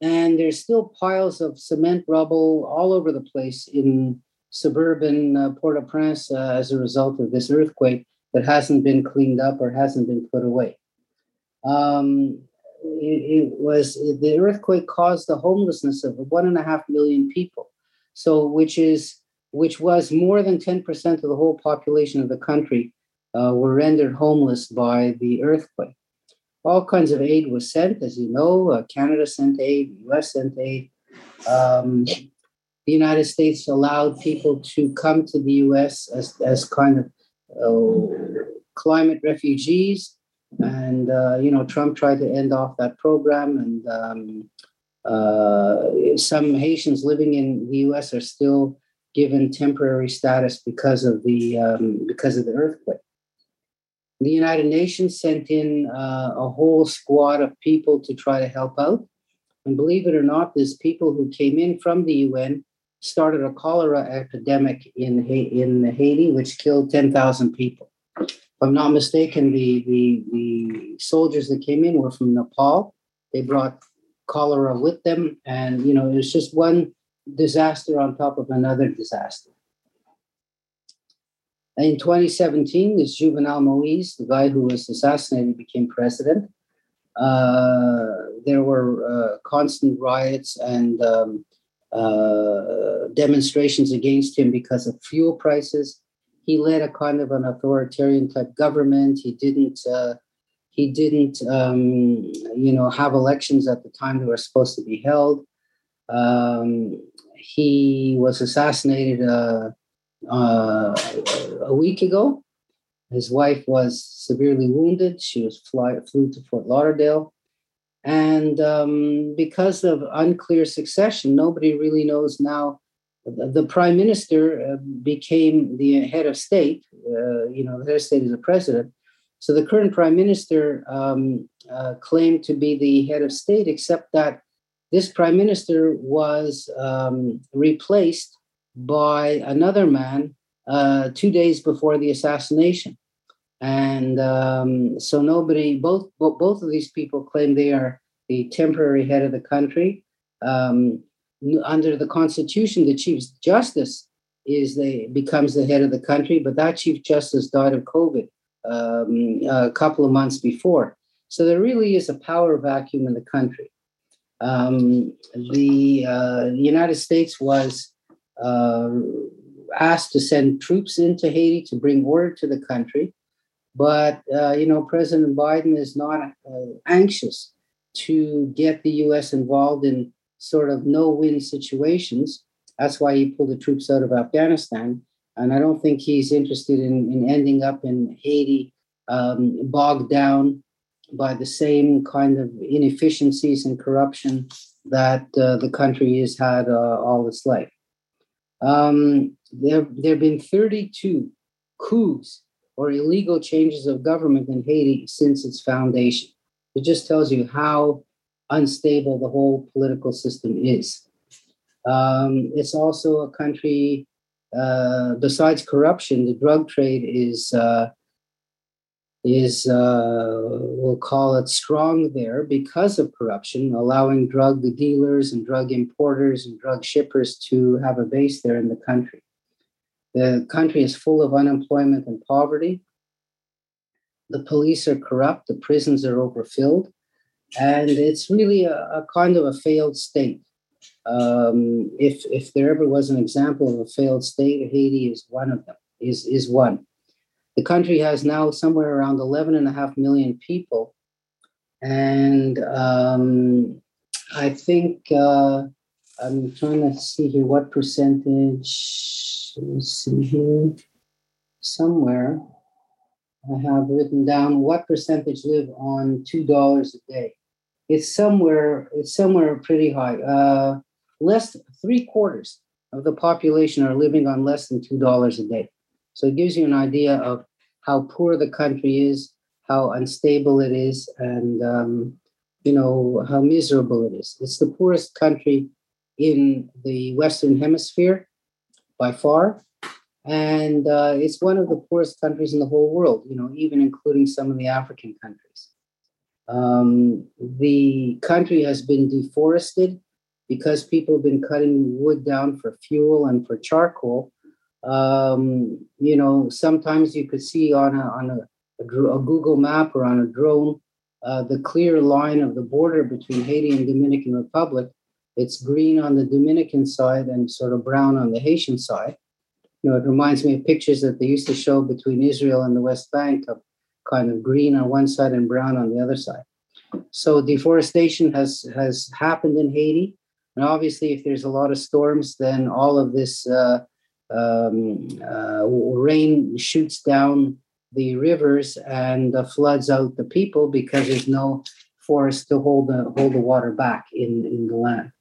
And there's still piles of cement rubble all over the place in suburban uh, Port-au-Prince uh, as a result of this earthquake that hasn't been cleaned up or hasn't been put away. Um, it, it was the earthquake caused the homelessness of one and a half million people so which is which was more than 10% of the whole population of the country uh, were rendered homeless by the earthquake. All kinds of aid was sent, as you know. Uh, Canada sent aid, the US sent aid. Um, the United States allowed people to come to the US as, as kind of uh, climate refugees. And, uh, you know, Trump tried to end off that program. And um, uh, some Haitians living in the U.S. are still given temporary status because of the um, because of the earthquake. The United Nations sent in uh, a whole squad of people to try to help out, and believe it or not, these people who came in from the UN started a cholera epidemic in in Haiti, which killed ten thousand people. If I'm not mistaken, the, the the soldiers that came in were from Nepal. They brought cholera with them. And, you know, it was just one disaster on top of another disaster. In 2017, this Jovenel Moise, the guy who was assassinated, became president. Uh, there were uh, constant riots and um, uh, demonstrations against him because of fuel prices. He led a kind of an authoritarian type government. He didn't uh, he didn't, um, you know, have elections at the time they were supposed to be held. Um, he was assassinated uh, a week ago. His wife was severely wounded. She was fly, flew to Fort Lauderdale. And um, because of unclear succession, nobody really knows now. The, the prime minister uh, became the head of state. Uh, you know, the head of state is the president so the current prime minister um, uh, claimed to be the head of state, except that this prime minister was um, replaced by another man uh, two days before the assassination. And um, so nobody, both, both of these people claim they are the temporary head of the country. Um, under the Constitution, the Chief Justice is the becomes the head of the country, but that Chief Justice died of COVID um, a couple of months before. So there really is a power vacuum in the country. Um, the, uh, United States was uh, asked to send troops into Haiti to bring order to the country, but uh, you know President Biden is not uh, anxious to get the U.S. involved in sort of no-win situations. That's why he pulled the troops out of Afghanistan. And I don't think he's interested in, in ending up in Haiti um, bogged down by the same kind of inefficiencies and corruption that uh, the country has had uh, all its life. Um, there, there have been 32 coups or illegal changes of government in Haiti since its foundation. It just tells you how unstable the whole political system is. Um, it's also a country uh, besides corruption, the drug trade is uh, is uh, we'll call it strong there because of corruption, allowing drug dealers and drug importers and drug shippers to have a base there in the country. The country is full of unemployment and poverty. The police are corrupt. The prisons are overfilled, and it's really a, a kind of a failed state. Um, if if there ever was an example of a failed state, Haiti is one of them. Is is one. The country has now somewhere around 11 and a half million people. And um, I think uh, I'm trying to see here what percentage. Let's see here. Somewhere I have written down what percentage live on two dollars a day. It's somewhere. It's somewhere pretty high. Uh, less three quarters of the population are living on less than two dollars a day. So it gives you an idea of how poor the country is, how unstable it is, and um, you know how miserable it is. It's the poorest country in the Western Hemisphere by far, and uh, it's one of the poorest countries in the whole world. You know, even including some of the African countries. Um, the country has been deforested because people have been cutting wood down for fuel and for charcoal um, you know, sometimes you could see on a, on a, a, a Google map or on a drone uh, the clear line of the border between Haiti and Dominican Republic. It's green on the Dominican side and sort of brown on the Haitian side. You know, it reminds me of pictures that they used to show between Israel and the West Bank of kind of green on one side and brown on the other side. So deforestation has has happened in Haiti, and obviously, if there's a lot of storms, then all of this uh, um, uh, rain shoots down the rivers and uh, floods out the people because there's no forest to hold the hold the water back in in the land.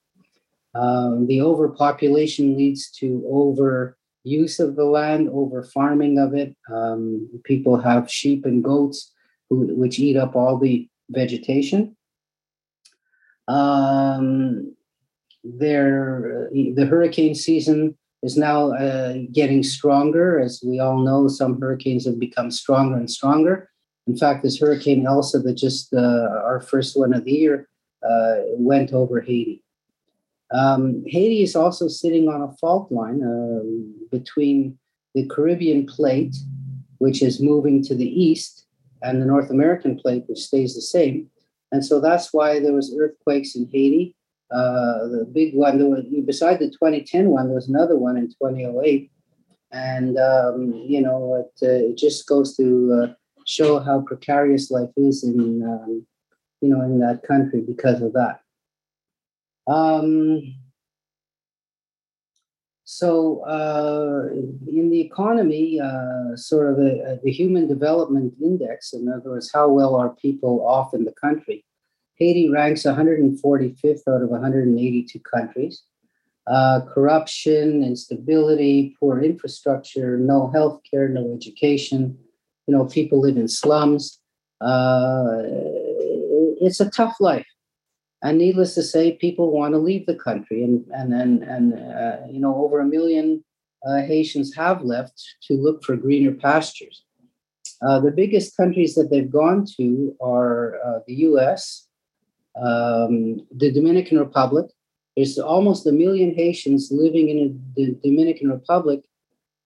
Um, the overpopulation leads to overuse of the land, over farming of it. Um, people have sheep and goats who, which eat up all the vegetation. Um, there, the hurricane season is now uh, getting stronger. As we all know, some hurricanes have become stronger and stronger. In fact, this Hurricane Elsa, that just uh, our first one of the year, uh, went over Haiti. Um, Haiti is also sitting on a fault line um, between the Caribbean plate, which is moving to the east, and the North American plate, which stays the same. And so that's why there was earthquakes in Haiti uh, the big one, there was, beside the 2010 one, there was another one in 2008. And, um, you know, it, uh, it just goes to uh, show how precarious life is in, um, you know, in that country because of that. Um, so, uh, in the economy, uh, sort of the, the Human Development Index, in other words, how well are people off in the country, Haiti ranks 145th out of 182 countries. Uh, corruption, instability, poor infrastructure, no health care, no education. You know, people live in slums. Uh, it's a tough life. And needless to say, people want to leave the country. And, and, and, and uh, you know, over a million uh, Haitians have left to look for greener pastures. Uh, the biggest countries that they've gone to are uh, the US, um, the Dominican Republic. There's almost a million Haitians living in the Dominican Republic,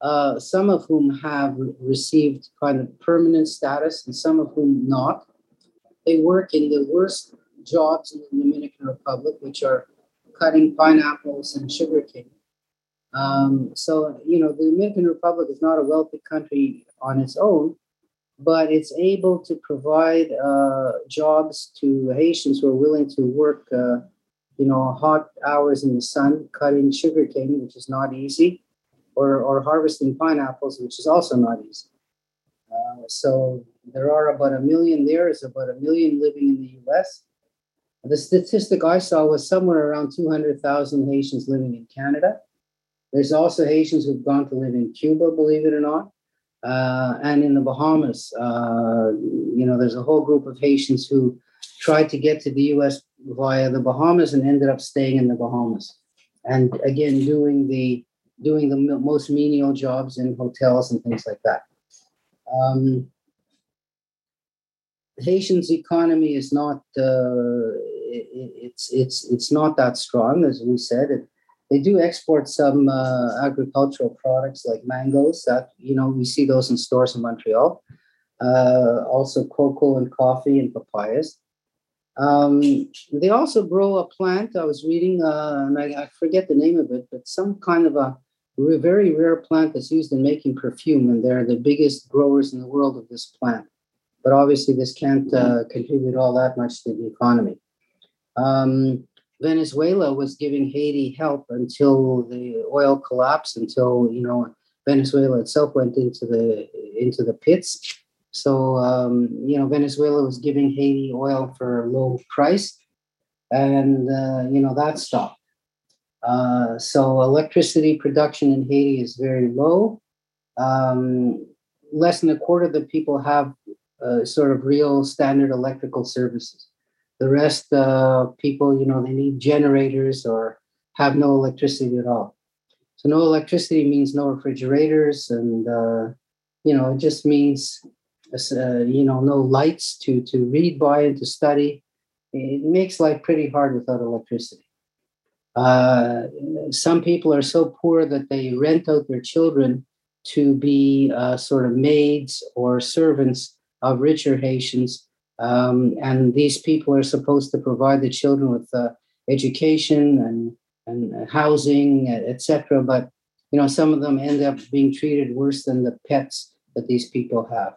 uh, some of whom have received kind of permanent status and some of whom not. They work in the worst jobs in the Dominican Republic, which are cutting pineapples and sugarcane. Um, so, you know, the Dominican Republic is not a wealthy country on its own, but it's able to provide uh, jobs to Haitians who are willing to work, uh, you know, hot hours in the sun, cutting sugarcane, which is not easy, or, or harvesting pineapples, which is also not easy. Uh, so there are about a million there, is about a million living in the US. The statistic I saw was somewhere around 200,000 Haitians living in Canada. There's also Haitians who've gone to live in Cuba, believe it or not uh, and in the Bahamas. Uh, you know, there's a whole group of Haitians who tried to get to the U.S. via the Bahamas and ended up staying in the Bahamas, and again doing the doing the most menial jobs in hotels and things like that. Um, Haitian's economy is not uh, it, it's it's it's not that strong as we said. It, they do export some uh, agricultural products like mangoes. That you know we see those in stores in Montreal. Uh, also cocoa and coffee and papayas. Um, they also grow a plant. I was reading, uh, and I, I, forget the name of it, but some kind of a a very rare plant that's used in making perfume, and they're the biggest growers in the world of this plant. But obviously, this can't uh, contribute all that much to the economy. Um, Venezuela was giving Haiti help until the oil collapsed, until you know Venezuela itself went into the into the pits. So um, you know Venezuela was giving Haiti oil for a low price, and uh, you know that stopped. Uh, so electricity production in Haiti is very low. Um, less than a quarter of the people have uh, sort of real standard electrical services. The rest, uh, people, you know, they need generators or have no electricity at all. So no electricity means no refrigerators, and uh, you know, it just means uh, you know no lights to to read by and to study. It makes life pretty hard without electricity. Uh, some people are so poor that they rent out their children to be uh, sort of maids or servants of richer Haitians. Um, and these people are supposed to provide the children with uh, education and, and housing, etc. But you know, some of them end up being treated worse than the pets that these people have.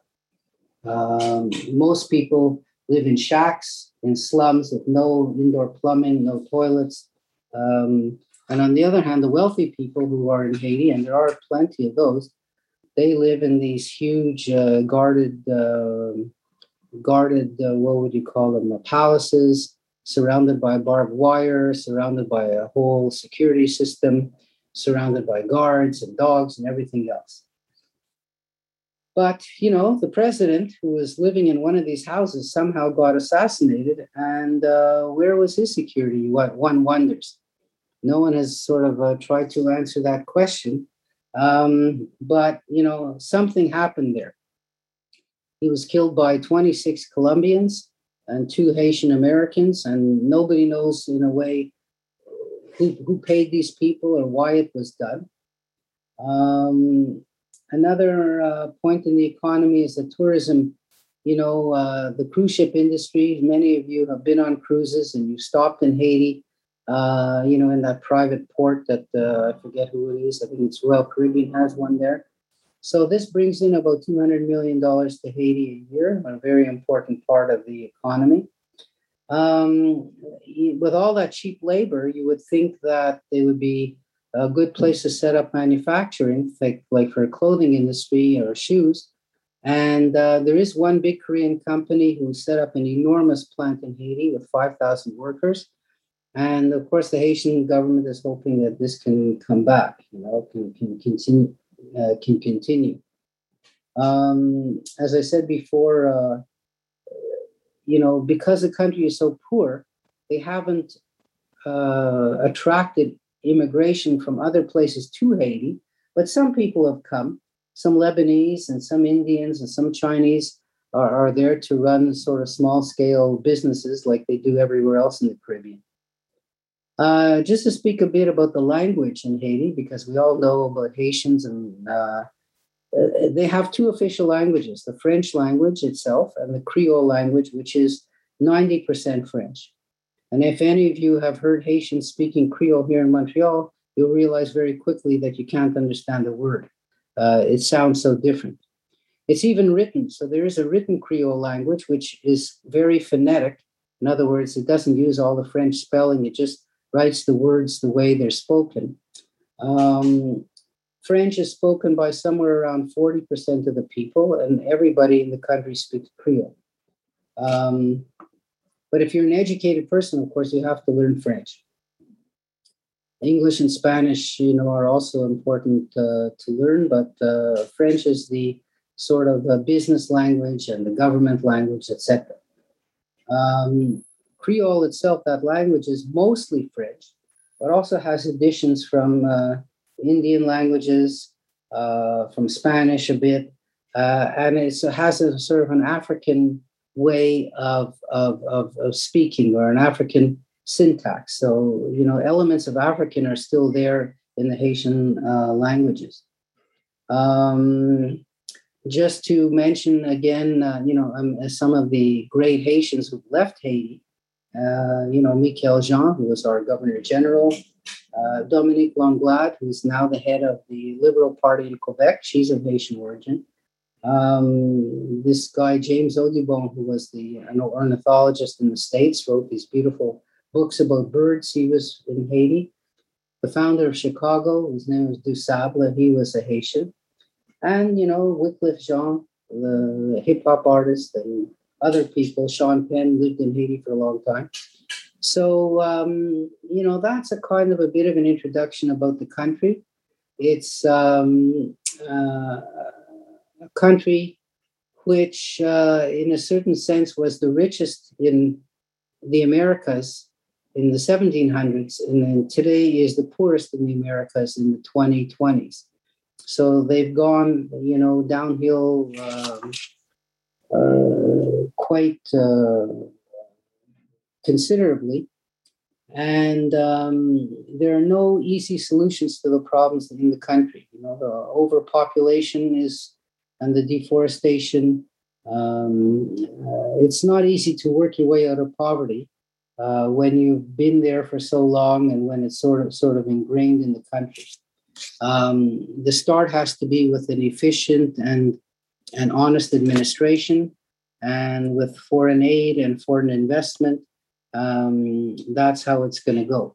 Um, most people live in shacks, in slums with no indoor plumbing, no toilets, um, and on the other hand, the wealthy people who are in Haiti, and there are plenty of those, they live in these huge uh, guarded, uh, guarded, uh, what would you call them, uh, palaces, surrounded by barbed wire, surrounded by a whole security system, surrounded by guards and dogs and everything else. But, you know, the president who was living in one of these houses somehow got assassinated. And uh, where was his security? What one wonders. No one has sort of uh, tried to answer that question. Um, but, you know, something happened there. He was killed by 26 Colombians and two Haitian Americans, and nobody knows, in a way, who, who paid these people or why it was done. Um, Another uh, point in the economy is the tourism. You know, uh, the cruise ship industry. Many of you have been on cruises and you stopped in Haiti. Uh, you know, in that private port that uh, I forget who it is. I think it's Royal Caribbean has one there. So this brings in about two hundred million dollars to Haiti a year, a very important part of the economy. Um, with all that cheap labor, you would think that they would be a good place to set up manufacturing, like, like for a clothing industry or shoes. And uh, there is one big Korean company who set up an enormous plant in Haiti with 5,000 workers. And of course, the Haitian government is hoping that this can come back, you know, can, can continue. Uh, can continue. Um, as I said before, uh, you know, because the country is so poor, they haven't uh, attracted immigration from other places to Haiti, but some people have come. Some Lebanese and some Indians and some Chinese are, are there to run sort of small scale businesses like they do everywhere else in the Caribbean. Uh, just to speak a bit about the language in Haiti, because we all know about Haitians and uh, uh they have two official languages the French language itself and the Creole language, which is 90% French. And if any of you have heard Haitians speaking Creole here in Montreal, you'll realize very quickly that you can't understand a word. Uh, it sounds so different. It's even written. So there is a written Creole language, which is very phonetic. In other words, it doesn't use all the French spelling, it just writes the words the way they're spoken. Um, French is spoken by somewhere around 40% of the people, and everybody in the country speaks Creole. Um, but if you're an educated person, of course, you have to learn French. English and Spanish, you know, are also important uh, to learn, but uh, French is the sort of uh, business language and the government language, etc. Um, Creole itself, that language is mostly French, but also has additions from uh, Indian languages, uh, from Spanish a bit, uh, and it has a sort of an African way of, of, of, of speaking or an African syntax. So, you know, elements of African are still there in the Haitian uh, languages. Um, just to mention again, uh, you know, um, some of the great Haitians who've left Haiti, you know, Michaëlle Jean, who was our governor general, Uh, Dominique Anglade, who's now the head of the Liberal Party in Quebec, she's of Haitian origin. Um, this guy, James Audubon, who was the an ornithologist in the States, wrote these beautiful books about birds. He was in Haiti. The founder of Chicago, his name was Dusable, he was a Haitian. And, you know, Wyclef Jean, the hip hop artist, and other people. Sean Penn lived in Haiti for a long time. So, um, you know, that's a kind of a bit of an introduction about the country. It's um, uh, a country which, uh, in a certain sense, was the richest in the Americas in the 1700s, and then today is the poorest in the Americas in the 2020s. So they've gone, you know, downhill um, quite uh, considerably. And um, there are no easy solutions to the problems in the country. You know, the overpopulation is and the deforestation. Um, uh, it's not easy to work your way out of poverty uh, when you've been there for so long and when it's sort of sort of ingrained in the country. Um, the start has to be with an efficient and and honest administration, and with foreign aid and foreign investment. Um, that's how it's going to go.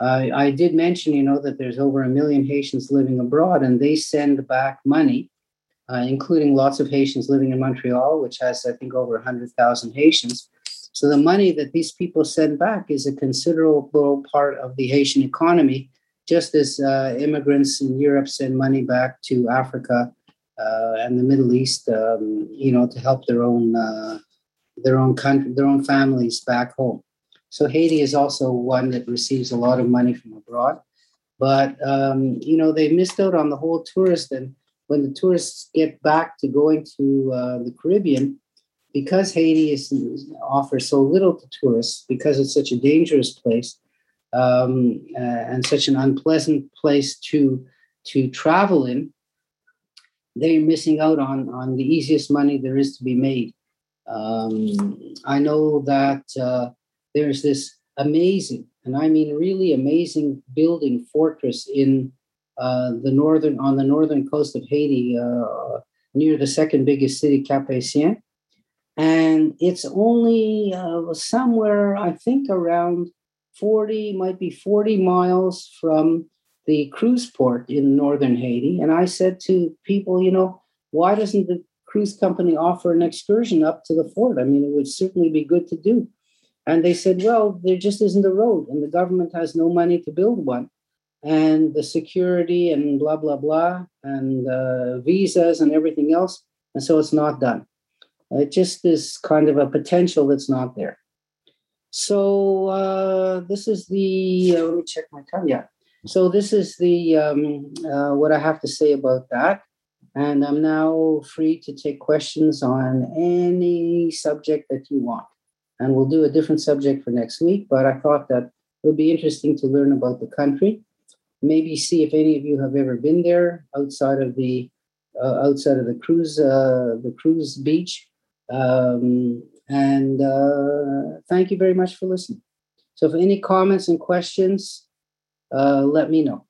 Uh, I did mention, you know, that there's over a million Haitians living abroad, and they send back money uh, including lots of Haitians living in Montreal, which has, I think, over 100,000 Haitians. So the money that these people send back is a considerable part of the Haitian economy, just as uh, immigrants in Europe send money back to Africa and the Middle East, um, you know, to help their own uh, their own country, their own families back home. So Haiti is also one that receives a lot of money from abroad, but um, you know they missed out on the whole tourist and when the tourists get back to going to uh, the Caribbean, because Haiti is, offers so little to tourists, because it's such a dangerous place um, uh, and such an unpleasant place to to travel in, they're missing out on on the easiest money there is to be made. Um, I know that uh, there's this amazing, and I mean really amazing, building fortress in uh, the northern on the northern coast of Haiti, uh, near the second biggest city, Cap Haitien, and it's only uh, somewhere I think around forty, might be forty miles from the cruise port in northern Haiti. And I said to people, you know, why doesn't the cruise company offer an excursion up to the fort? I mean, it would certainly be good to do. And they said, well, there just isn't a road, and the government has no money to build one and the security and blah blah blah and uh, visas and everything else and so it's not done it just is kind of a potential that's not there so uh, this is the uh, let me check my time yeah so this is the um, uh, what i have to say about that. And i'm now free to take questions on any subject that you want. And we'll do a different subject for next week but i thought that it would be interesting to learn about the country. Maybe see if any of you have ever been there outside of the uh, outside of the cruise uh, the cruise beach. Um, and uh, thank you very much for listening. So if any comments and questions uh, let me know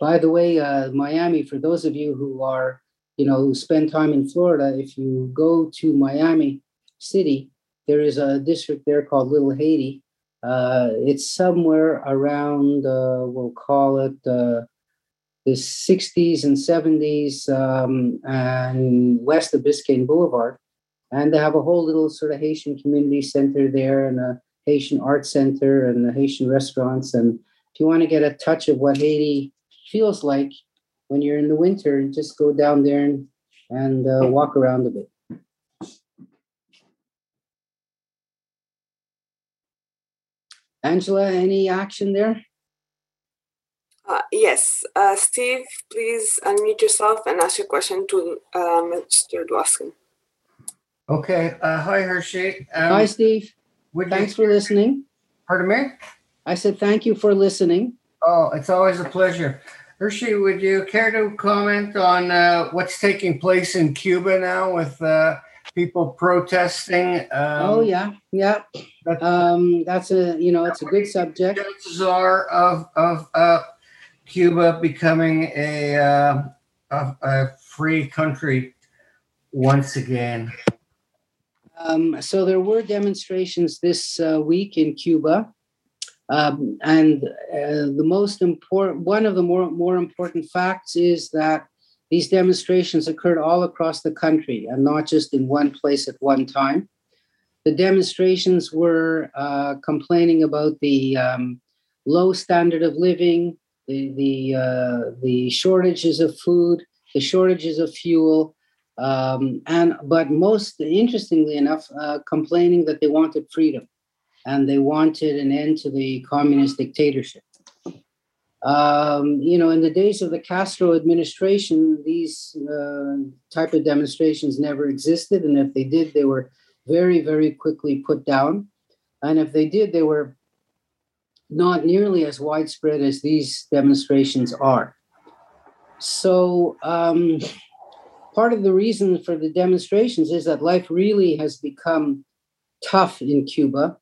by the way uh, miami for those of you who are you know, who spend time in Florida, if you go to Miami City, there is a district there called Little Haiti. Uh, it's somewhere around, uh, we'll call it uh, the 60s and 70s um, and west of Biscayne Boulevard. And they have a whole little sort of Haitian community center there and a Haitian art center and the Haitian restaurants. And if you want to get a touch of what Haiti feels like, when you're in the winter, just go down there and, and uh, walk around a bit. Angela, any action there? Uh, yes. Uh, Steve, please unmute yourself and ask your question to uh, Mr. Dwoskin. Okay. Uh, hi, Hershey. Um, hi, Steve. Thanks you... for listening. Pardon me? I said thank you for listening. Oh, it's always a pleasure. Hershey, would you care to comment on uh, what's taking place in Cuba now with uh, people protesting? Um, oh yeah, yeah. That's, um, that's a you know it's a good subject. Chances are of of uh, Cuba becoming a, uh, a, a free country once again. Um, so there were demonstrations this uh, week in Cuba. Um, and uh, the most important, one of the more, more important facts is that these demonstrations occurred all across the country and not just in one place at one time. The demonstrations were uh, complaining about the um, low standard of living, the the uh, the shortages of food, the shortages of fuel, um, and but most interestingly enough, uh, complaining that they wanted freedom and they wanted an end to the communist dictatorship. Um, you know, in the days of the Castro administration, these uh, type of demonstrations never existed, and if they did, they were very, very quickly put down. And if they did, they were not nearly as widespread as these demonstrations are. So, um, part of the reason for the demonstrations is that life really has become tough in Cuba.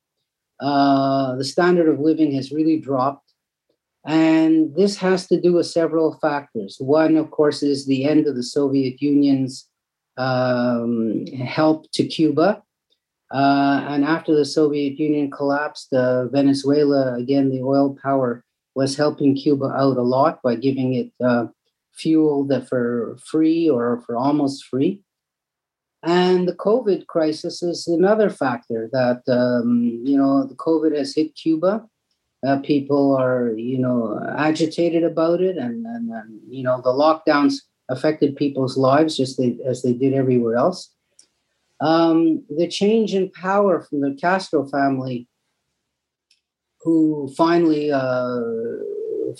Uh, the standard of living has really dropped. And this has to do with several factors. One, of course, is the end of the Soviet Union's um, help to Cuba. Uh, and after the Soviet Union collapsed, uh, Venezuela, again, the oil power, was helping Cuba out a lot by giving it uh, fuel that for free or for almost free. And the COVID crisis is another factor that, um, you know, the COVID has hit Cuba. Uh, people are, you know, agitated about it. And, and, and, you know, the lockdowns affected people's lives just they, as they did everywhere else. Um, the change in power from the Castro family, who finally, uh,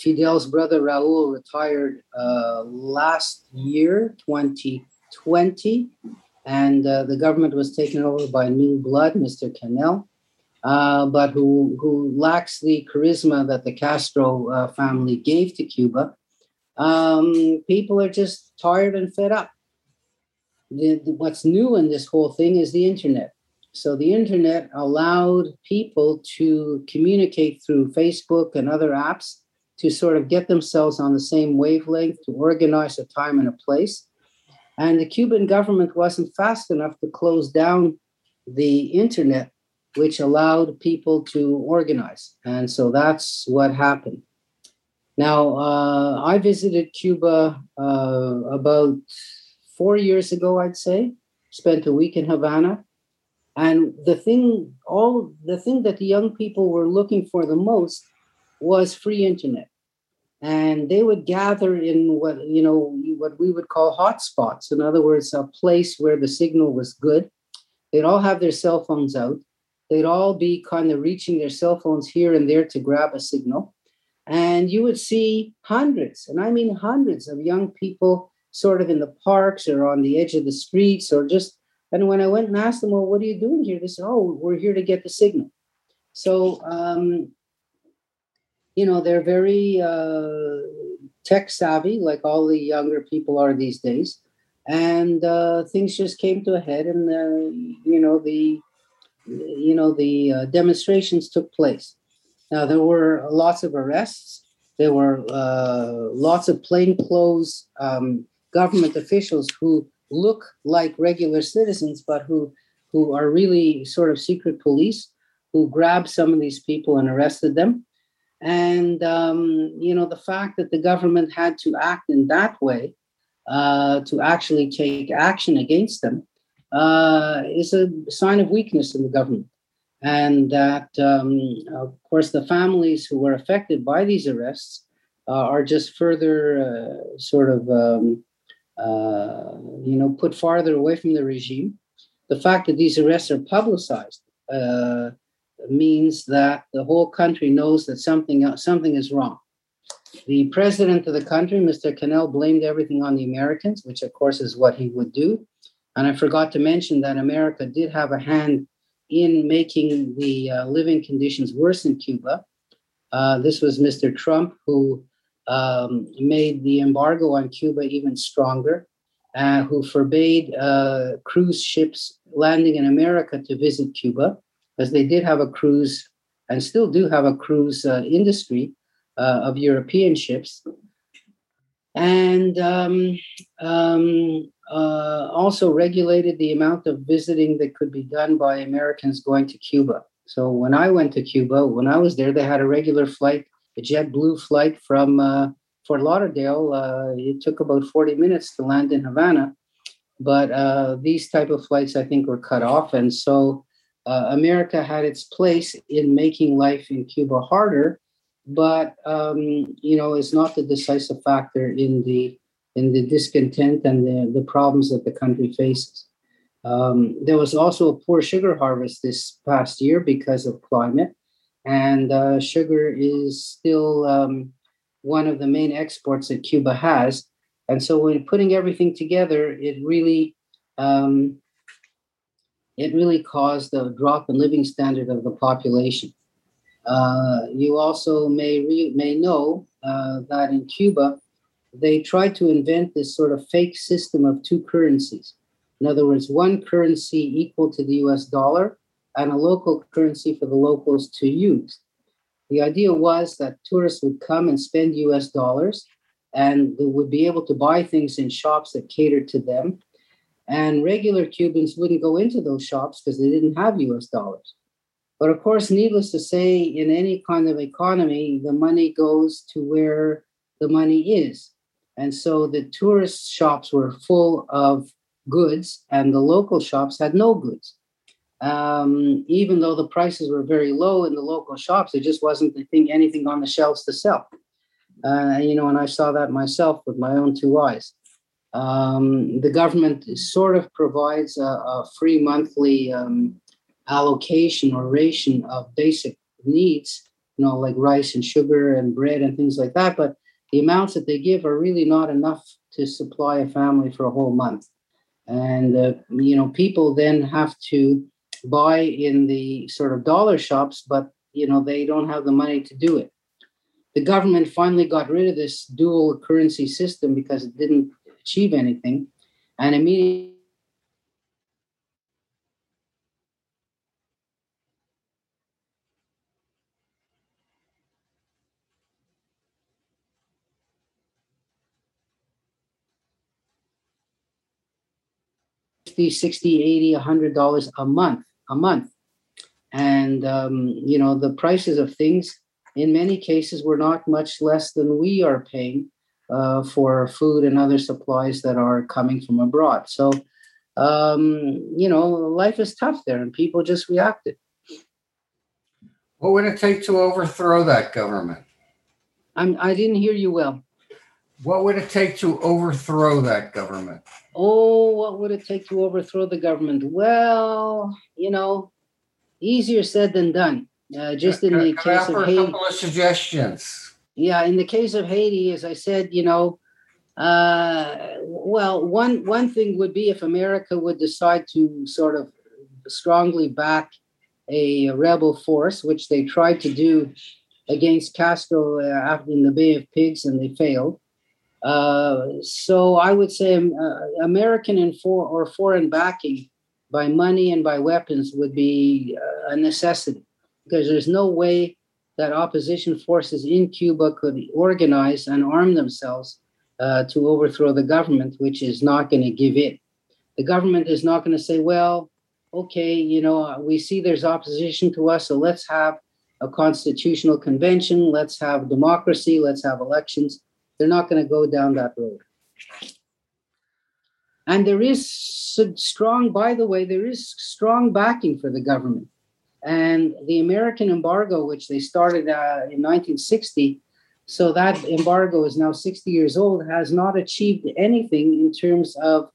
Fidel's brother Raul retired uh, last year, 2020 and uh, the government was taken over by new blood, Mr. Canel, uh, but who, who lacks the charisma that the Castro uh, family gave to Cuba. Um, people are just tired and fed up. The, the, what's new in this whole thing is the internet. So the internet allowed people to communicate through Facebook and other apps to sort of get themselves on the same wavelength, to organize a time and a place. And the Cuban government wasn't fast enough to close down the internet, which allowed people to organize. And so that's what happened. Now, uh, I visited Cuba uh, about four years ago, I'd say, spent a week in Havana. And the thing, all the thing that the young people were looking for the most was free internet. And they would gather in what you know what we would call hotspots in other words a place where the signal was good. They'd all have their cell phones out. They'd all be kind of reaching their cell phones here and there to grab a signal. And you would see hundreds and i mean hundreds of young people sort of in the parks or on the edge of the streets or just and when i went and asked them well what are you doing here? they said oh we're here to get the signal. So um, you know they're very uh, tech savvy like all the younger people are these days. And uh, things just came to a head and uh, you know the you know the uh, demonstrations took place. Now there were lots of arrests. There were uh, lots of plainclothes um, government officials who look like regular citizens but who who are really sort of secret police who grabbed some of these people and arrested them and, um, you know, the fact that the government had to act in that way uh, to actually take action against them uh, is a sign of weakness in the government. And that, um, of course, the families who were affected by these arrests uh, are just further uh, sort of, um, uh, you know, put farther away from the regime. The fact that these arrests are publicized uh, means that the whole country knows that something something is wrong. The president of the country, Mr. Canel, blamed everything on the Americans, which of course is what he would do. And I forgot to mention that America did have a hand in making the uh, living conditions worse in Cuba. Uh, this was Mr. Trump who um, made the embargo on Cuba even stronger, uh, who forbade uh, cruise ships landing in America to visit Cuba, as they did have a cruise and still do have a cruise uh, industry uh, of European ships. And um, um, uh, also regulated the amount of visiting that could be done by Americans going to Cuba. So when I went to Cuba, when I was there, they had a regular flight, a JetBlue flight from uh, Fort Lauderdale. Uh, it took about 40 minutes to land in Havana, but uh, these type of flights, I think, were cut off, and so uh, America had its place in making life in Cuba harder, but um, you know, is not the decisive factor in the in the discontent and the, the problems that the country faces. Um, there was also a poor sugar harvest this past year because of climate, and uh, sugar is still um, one of the main exports that Cuba has. And so, when putting everything together, it really um, it really caused a drop in living standard of the population. Uh, you also may re- may know uh, that in Cuba, they tried to invent this sort of fake system of two currencies. In other words, one currency equal to the US dollar and a local currency for the locals to use. The idea was that tourists would come and spend US dollars and they would be able to buy things in shops that catered to them. And regular Cubans wouldn't go into those shops because they didn't have US dollars. But of course, needless to say, in any kind of economy, the money goes to where the money is. And so the tourist shops were full of goods, and the local shops had no goods. Um, even though the prices were very low in the local shops, there just wasn't, I think, anything on the shelves to sell. Uh, you know, and I saw that myself with my own two eyes. Um, the government sort of provides a, a free monthly um, allocation or ration of basic needs, you know, like rice and sugar and bread and things like that. But the amounts that they give are really not enough to supply a family for a whole month. And, uh, you know, people then have to buy in the sort of dollar shops, but, you know, they don't have the money to do it. The government finally got rid of this dual currency system because it didn't achieve anything. And immediately 50 60 80 100 dollars a month a month. And um, you know the prices of things in many cases were not much less than we are paying uh, for food and other supplies that are coming from abroad. So um, you know life is tough there and people just reacted. What would it take to overthrow that government? I'm, i didn't hear you well what would it take to overthrow that government? Oh, what would it take to overthrow the government? Well, you know, easier said than done. Uh, just in the case of Haiti. A couple of suggestions. Yeah, in the case of Haiti, as I said, you know, uh, well, one one thing would be if America would decide to sort of strongly back a rebel force, which they tried to do against Castro uh, in the Bay of Pigs, and they failed. Uh, so I would say um, uh, American and for, or foreign backing by money and by weapons would be uh, a necessity because there's no way that opposition forces in Cuba could organize and arm themselves uh, to overthrow the government, which is not going to give in. The government is not going to say, well, okay, you know, we see there's opposition to us, so let's have a constitutional convention, let's have democracy, let's have elections. They're not going to go down that road. And there is strong, by the way, there is strong backing for the government. And the American embargo, which they started uh, in 1960, so that embargo is now 60 years old, has not achieved anything in terms of,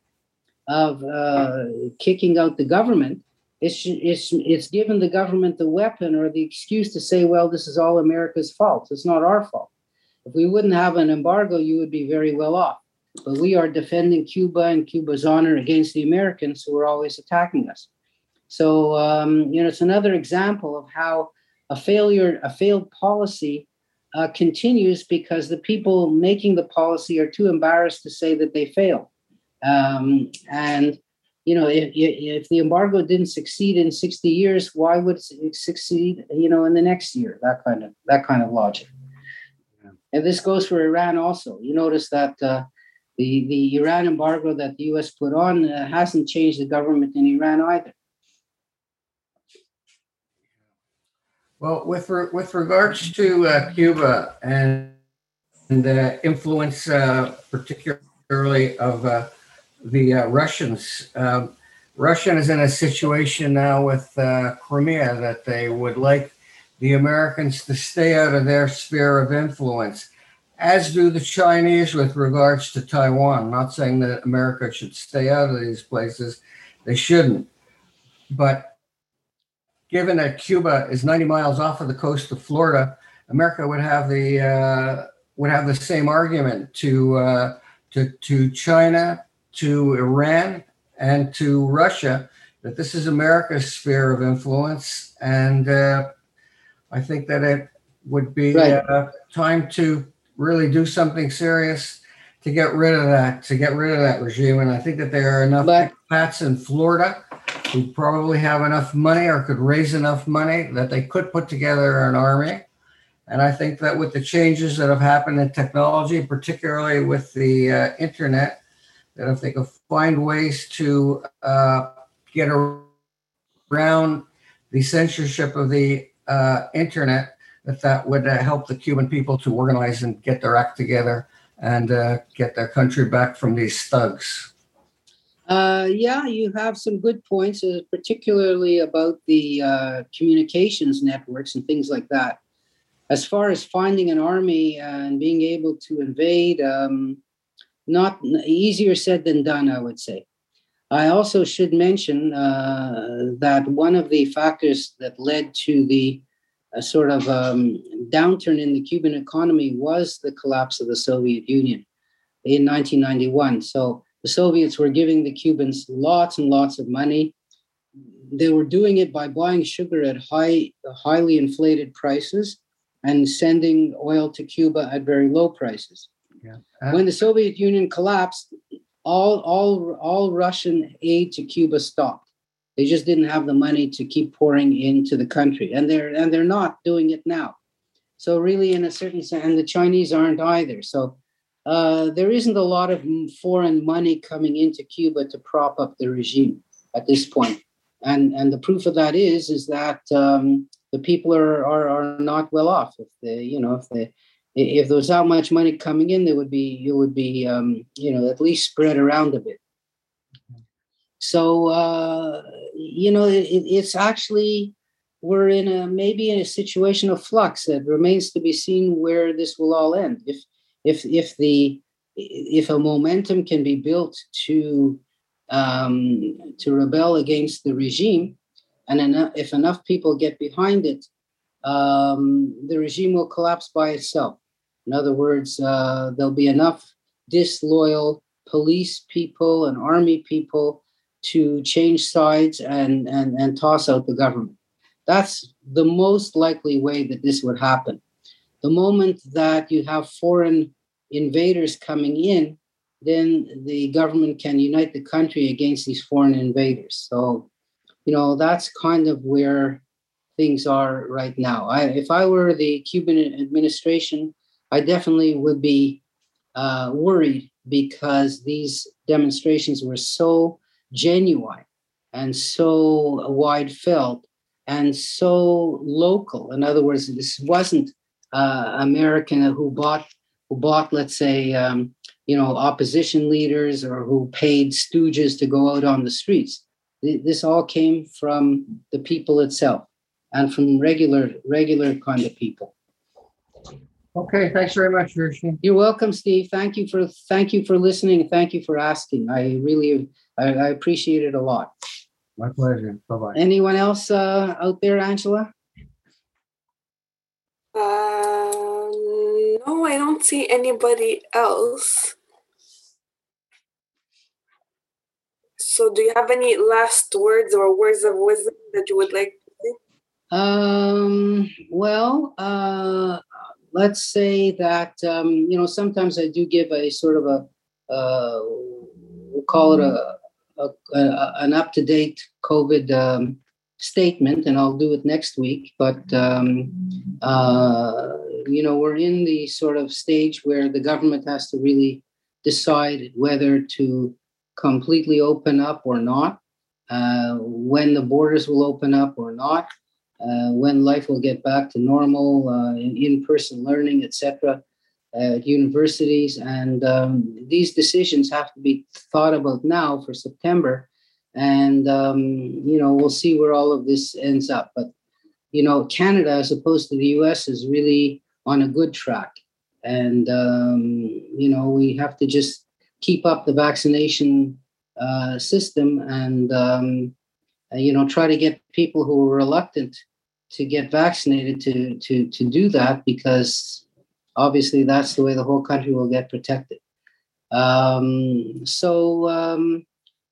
of uh, kicking out the government. It's, it's, it's given the government the weapon or the excuse to say, well, this is all America's fault. It's not our fault. If we wouldn't have an embargo, you would be very well off. But we are defending Cuba and Cuba's honor against the Americans who are always attacking us. So, um, you know, it's another example of how a failure, a failed policy uh, continues because the people making the policy are too embarrassed to say that they failed. Um, and you know, if, if the embargo didn't succeed in 60 years, why would it succeed, you know, in the next year? That kind of that kind of logic. And this goes for Iran also. You notice that uh, the the Iran embargo that the U.S. put on uh, hasn't changed the government in Iran either. Well, with re- with regards to uh, Cuba and, and the influence, uh, particularly of uh, the uh, Russians. Um, Russia is in a situation now with Crimea that they would like the Americans to stay out of their sphere of influence, as do the Chinese with regards to Taiwan. I'm not saying that America should stay out of these places, they shouldn't. But given that Cuba is 90 miles off of the coast of Florida, America would have the uh, would have the same argument to uh, to to China to Iran and to Russia that this is America's sphere of influence. And uh, I think that it would be right. uh, time to really do something serious to get rid of that, to get rid of that regime. And I think that there are enough but, expats in Florida who probably have enough money or could raise enough money that they could put together an army. And I think that with the changes that have happened in technology, particularly with the uh, internet, that if they could find ways to uh, get around the censorship of the uh, internet, that that would uh, help the Cuban people to organize and get their act together and uh, get their country back from these thugs. Uh, yeah, you have some good points, uh, particularly about the communications networks and things like that. As far as finding an army and being able to invade, um, not easier said than done, I would say. I also should mention uh, that one of the factors that led to the uh, sort of um, downturn in the Cuban economy was the collapse of the Soviet Union in 1991. So the Soviets were giving the Cubans lots and lots of money. They were doing it by buying sugar at high, highly inflated prices and sending oil to Cuba at very low prices. Yeah. Uh, when the Soviet Union collapsed, all all all Russian aid to Cuba stopped. They just didn't have the money to keep pouring into the country, and they're and they're not doing it now. So really, in a certain sense, and the Chinese aren't either. So uh, there isn't a lot of foreign money coming into Cuba to prop up the regime at this point. And and the proof of that is is that um, the people are, are are not well off. If they you know if they if there was that much money coming in, there would be it would be um, you know at least spread around a bit. So uh, you know it, it's actually we're in a maybe in a situation of flux that remains to be seen where this will all end. If if if the if a momentum can be built to um, to rebel against the regime, and enough, if enough people get behind it, um, the regime will collapse by itself. In other words, uh, there'll be enough disloyal police people and army people to change sides and, and, and toss out the government. That's the most likely way that this would happen. The moment that you have foreign invaders coming in, then the government can unite the country against these foreign invaders. So, you know, that's kind of where things are right now. I, if I were the Cuban administration, I definitely would be uh, worried because these demonstrations were so genuine and so wide felt and so local. In other words, this wasn't uh, American who bought who bought, let's say, um, you know, opposition leaders or who paid stooges to go out on the streets. This all came from the people itself and from regular regular kind of people. Okay, thanks very much, Hershey. You're welcome, Steve. Thank you for thank you for listening. Thank you for asking. I really I, I appreciate it a lot. My pleasure. Bye bye. Anyone else uh, out there, Angela? Uh, no, I don't see anybody else. So, do you have any last words or words of wisdom that you would like to say? Um. Well, uh, let's say that um, you know sometimes I do give a sort of a uh, we'll call it a, a, a an up to date COVID um, statement, and I'll do it next week. But um, uh, you know we're in the sort of stage where the government has to really decide whether to completely open up or not, uh, when the borders will open up or not uh, when life will get back to normal, uh, in person learning, etc., at universities. And um, these decisions have to be thought about now for September. And, um, you know, we'll see where all of this ends up. But, you know, Canada, as opposed to the US, is really on a good track. And, um, you know, we have to just keep up the vaccination uh, system and, um, you know, try to get people who are reluctant to get vaccinated to to to do that because obviously that's the way the whole country will get protected. Um, so um,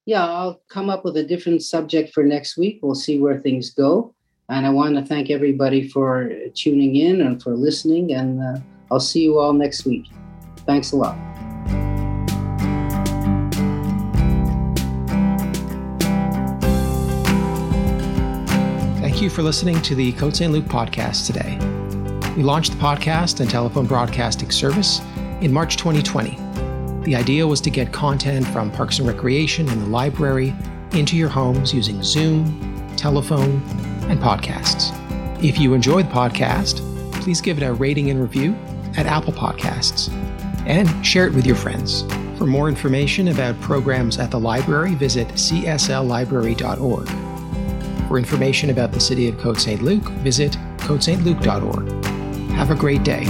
yeah, I'll come up with a different subject for next week. We'll see where things go. And I want to thank everybody for tuning in and for listening. And uh, I'll see you all next week. Thanks a lot. You for listening to the Côte St. Luc podcast today. We launched the podcast and telephone broadcasting service in March 2020. The idea was to get content from Parks and Recreation and the library into your homes using Zoom, telephone, and podcasts. If you enjoy the podcast, please give it a rating and review at Apple Podcasts and share it with your friends. For more information about programs at the library, visit csllibrary.org. For information about the city of Côte St. Luc, visit cotestluc.org. Have a great day.